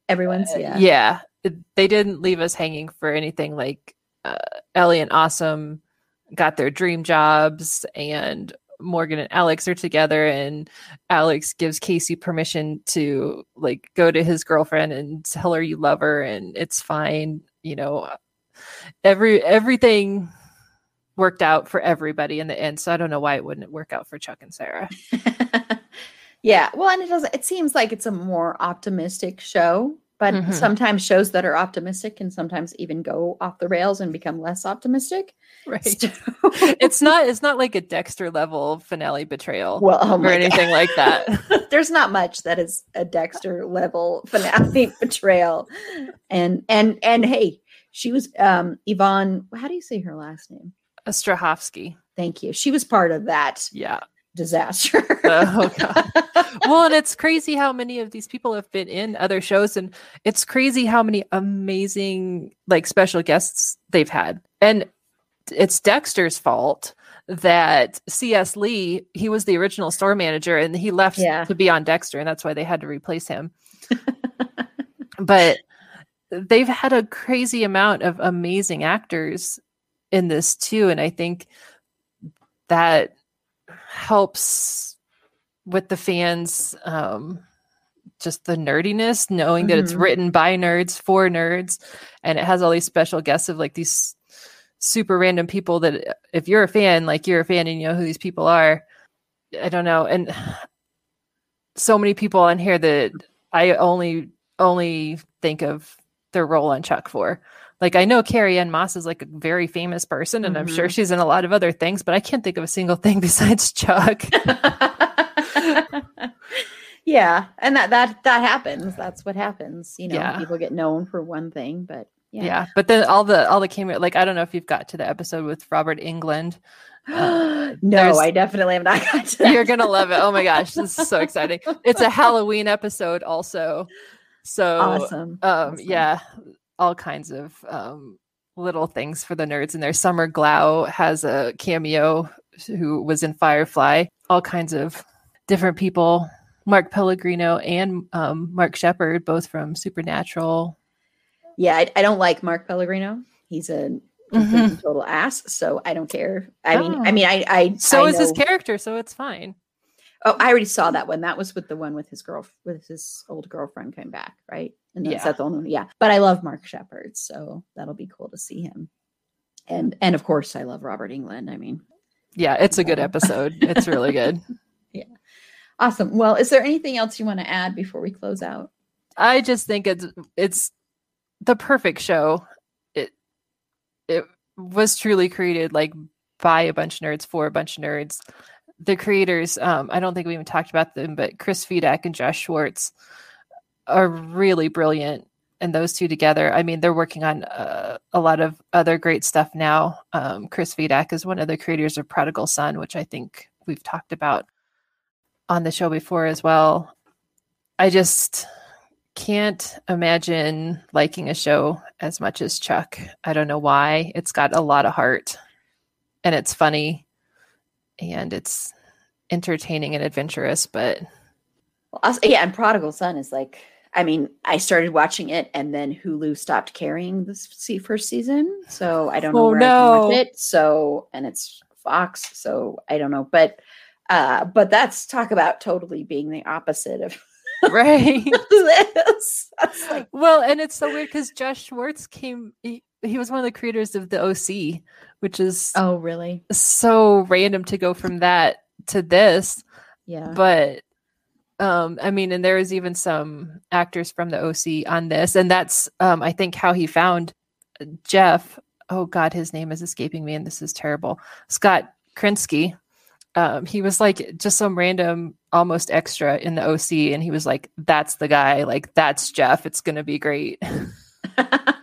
Everyone's Uh, yeah, yeah. They didn't leave us hanging for anything like uh, Ellie and Awesome got their dream jobs and Morgan and Alex are together and Alex gives Casey permission to like go to his girlfriend and tell her you love her and it's fine, you know. Every everything worked out for everybody in the end. So I don't know why it wouldn't work out for Chuck and Sarah. yeah. Well, and it doesn't. It seems like it's a more optimistic show, but Mhm. sometimes shows that are optimistic can sometimes even go off the rails and become less optimistic. Right. So- It's not it's not like a Dexter level finale betrayal well, oh or my God. anything like that. There's not much that is a Dexter level finale betrayal, and and and hey, she was um Yvonne. How do you say her last name? Strahovski. Thank you. She was part of that Yeah. disaster. Oh, God. well, and it's crazy how many of these people have been in other shows, and it's crazy how many amazing like special guests they've had. And it's Dexter's fault that C.S. Lee, he was the original store manager and he left Yeah. to be on Dexter, and that's why they had to replace him. but they've had a crazy amount of amazing actors in this too. And I think that helps with the fans um just the nerdiness knowing that it's Mhm. written by nerds for nerds and it has all these special guests of like these super random people that if you're a fan like you're a fan and you know who these people are i don't know and so many people on here that i only only think of their role on chuck for like i know carrie ann moss is like a very famous person and i'm sure Mhm. she's in a lot of other things but i can't think of a single thing besides chuck yeah, and that that that happens. That's what happens. You know, Yeah. people get known for one thing, but yeah. yeah. but then all the all the cameo like i don't know if you've got to the episode with robert englund Uh, no, I definitely have not got to that. You're gonna love it. Oh my gosh, this is so exciting. It's a Halloween episode also. So awesome. um awesome. yeah, all kinds of um little things for the nerds in there. Summer Glau has a cameo who was in Firefly, all kinds of different people. Mark Pellegrino and um, Mark Sheppard, both from Supernatural. Yeah, I, I don't like Mark Pellegrino. He's a and total ass, so I don't care. I mean, I Mm-hmm. Oh. mean, I, I So I is his character, so it's fine. Oh, I already saw that one. That was with the one with his girl, with his old girlfriend came back, right? And that's Yeah. that the only one. Yeah, but I love Mark Sheppard, so that'll be cool to see him. And and of course, I love Robert Englund. I mean, Yeah, it's a good uh, episode. It's really good. Yeah. Awesome. Well, is there anything else you want to add before we close out? I just think it's it's the perfect show. It it was truly created like by a bunch of nerds for a bunch of nerds. The creators, um, I don't think we even talked about them, but Chris Fedak and Josh Schwartz are really brilliant. And those two together, I mean, they're working on uh, a lot of other great stuff now. Um, Chris Fedak is one of the creators of Prodigal Son, which I think we've talked about on the show before as well. I just can't imagine liking a show as much as Chuck. I don't know why. It's got a lot of heart and it's funny and it's entertaining and adventurous, but Well, also, yeah, and Prodigal Son is like, I mean, I started watching it, and then Hulu stopped carrying the first season, so I don't know Oh, where I can watch it. So, and it's Fox, so I don't know, but uh, but that's talk about totally being the opposite of right. this. Like, well, and it's so weird because Josh Schwartz came, he, he was one of the creators of the OC, which is oh, really? so random to go from that to this. Yeah. but um i mean and there is even some actors from the oc on this and that's um i think how he found jeff oh god his name is escaping me and this is terrible scott krinsky um he was like just some random almost extra in the oc and he was like that's the guy like that's jeff it's gonna be great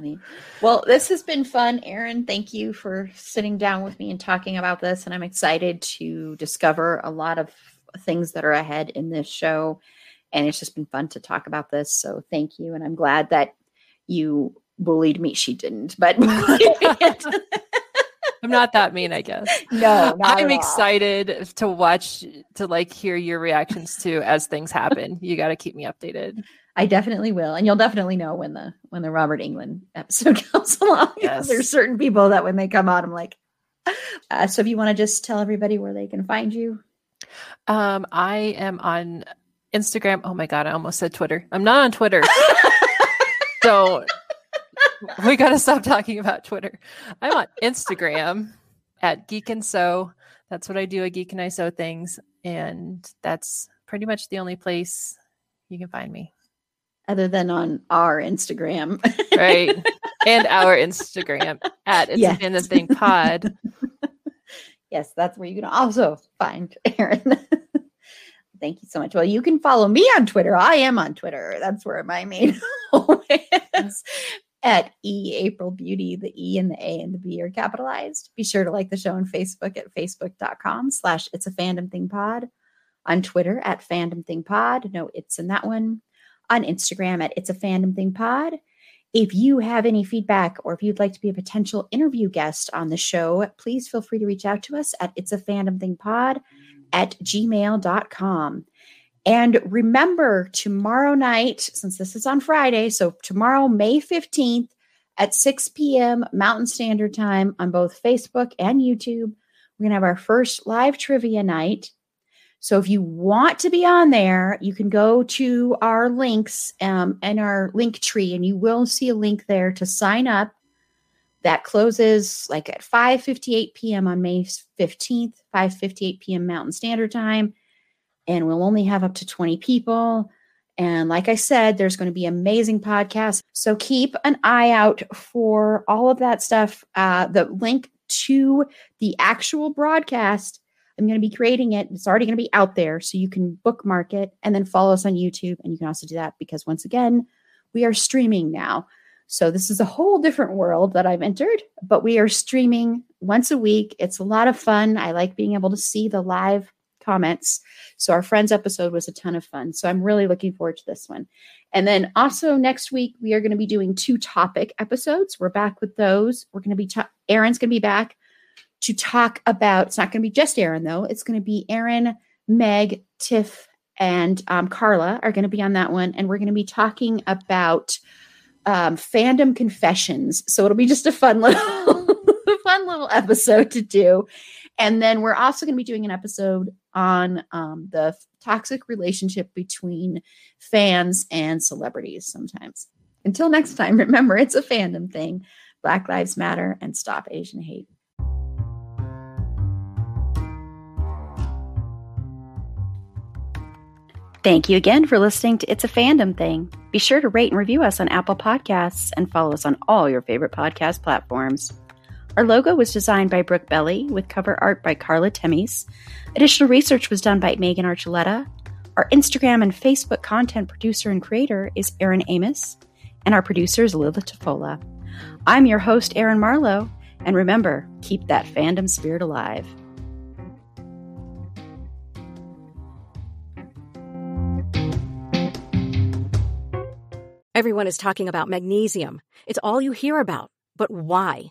funny. Well, this has been fun, Aaron. Thank you for sitting down with me and talking about this. And I'm excited to discover a lot of things that are ahead in this show. And it's just been fun to talk about this. So thank you. And I'm glad that you bullied me. She didn't, but i'm not that mean i guess no, not i'm excited to watch to like hear your reactions to as things happen you got to keep me updated I definitely will, and you'll definitely know when the when the Robert Englund episode comes along. Yes. There's certain people that when they come out, I'm like. Uh, so if you want to just tell everybody where they can find you, Um, I am on Instagram. Oh my god, I almost said Twitter. I'm not on Twitter. so we gotta stop talking about Twitter. I'm on Instagram at Geek and So. That's what I do at Geek and I Sew things, and that's pretty much the only place you can find me. other than on our Instagram. Right. and our Instagram at it's Yes. a Been the thing pod. yes, that's where you can also find Aaron. Thank you so much. Well, you can follow me on Twitter. I am on Twitter. That's where my main home is. At E April Beauty. The E and the A and the B are capitalized. Be sure to like the show on Facebook at facebook.com slash it's a fandom thing pod. On Twitter at fandom thing pod. No, it's in that one. On Instagram at it's a fandom thing pod. If you have any feedback or if you'd like to be a potential interview guest on the show, please feel free to reach out to us at it's a fandom thing pod at gmail.com. And remember, tomorrow night, since this is on Friday, so tomorrow, May 15th at 6 p.m. Mountain Standard Time on both Facebook and YouTube, we're going to have our first live trivia night. So if you want to be on there, you can go to our links um, and our link tree, and you will see a link there to sign up. That closes like at 5:58 p.m. on May 15th, 5:58 p.m. Mountain Standard Time and we'll only have up to 20 people. And like I said, there's going to be amazing podcasts. So keep an eye out for all of that stuff. Uh, the link to the actual broadcast, I'm going to be creating it. It's already going to be out there. So you can bookmark it and then follow us on YouTube. And you can also do that because once again, we are streaming now. So this is a whole different world that I've entered, but we are streaming once a week. It's a lot of fun. I like being able to see the live comments. So our friends episode was a ton of fun. So I'm really looking forward to this one. And then also next week we are going to be doing two topic episodes. We're back with those. We're going to be Erin's going to be back to talk about. It's not going to be just Aaron though. It's going to be Aaron, Meg, Tiff, and um, Carla are going to be on that one, and we're going to be talking about um, fandom confessions. So it'll be just a fun little, fun little episode to do. And then we're also going to be doing an episode on um, the toxic relationship between fans and celebrities sometimes. Until next time, remember it's a fandom thing. Black Lives Matter and stop Asian hate. Thank you again for listening to It's a Fandom Thing. Be sure to rate and review us on Apple Podcasts and follow us on all your favorite podcast platforms. Our logo was designed by Brooke Belly with cover art by Carla Temis. Additional research was done by Megan Archuleta. Our Instagram and Facebook content producer and creator is Erin Amos, and our producer is Lila Tafola. I'm your host, Erin Marlowe, and remember, keep that fandom spirit alive. Everyone is talking about magnesium. It's all you hear about. But why?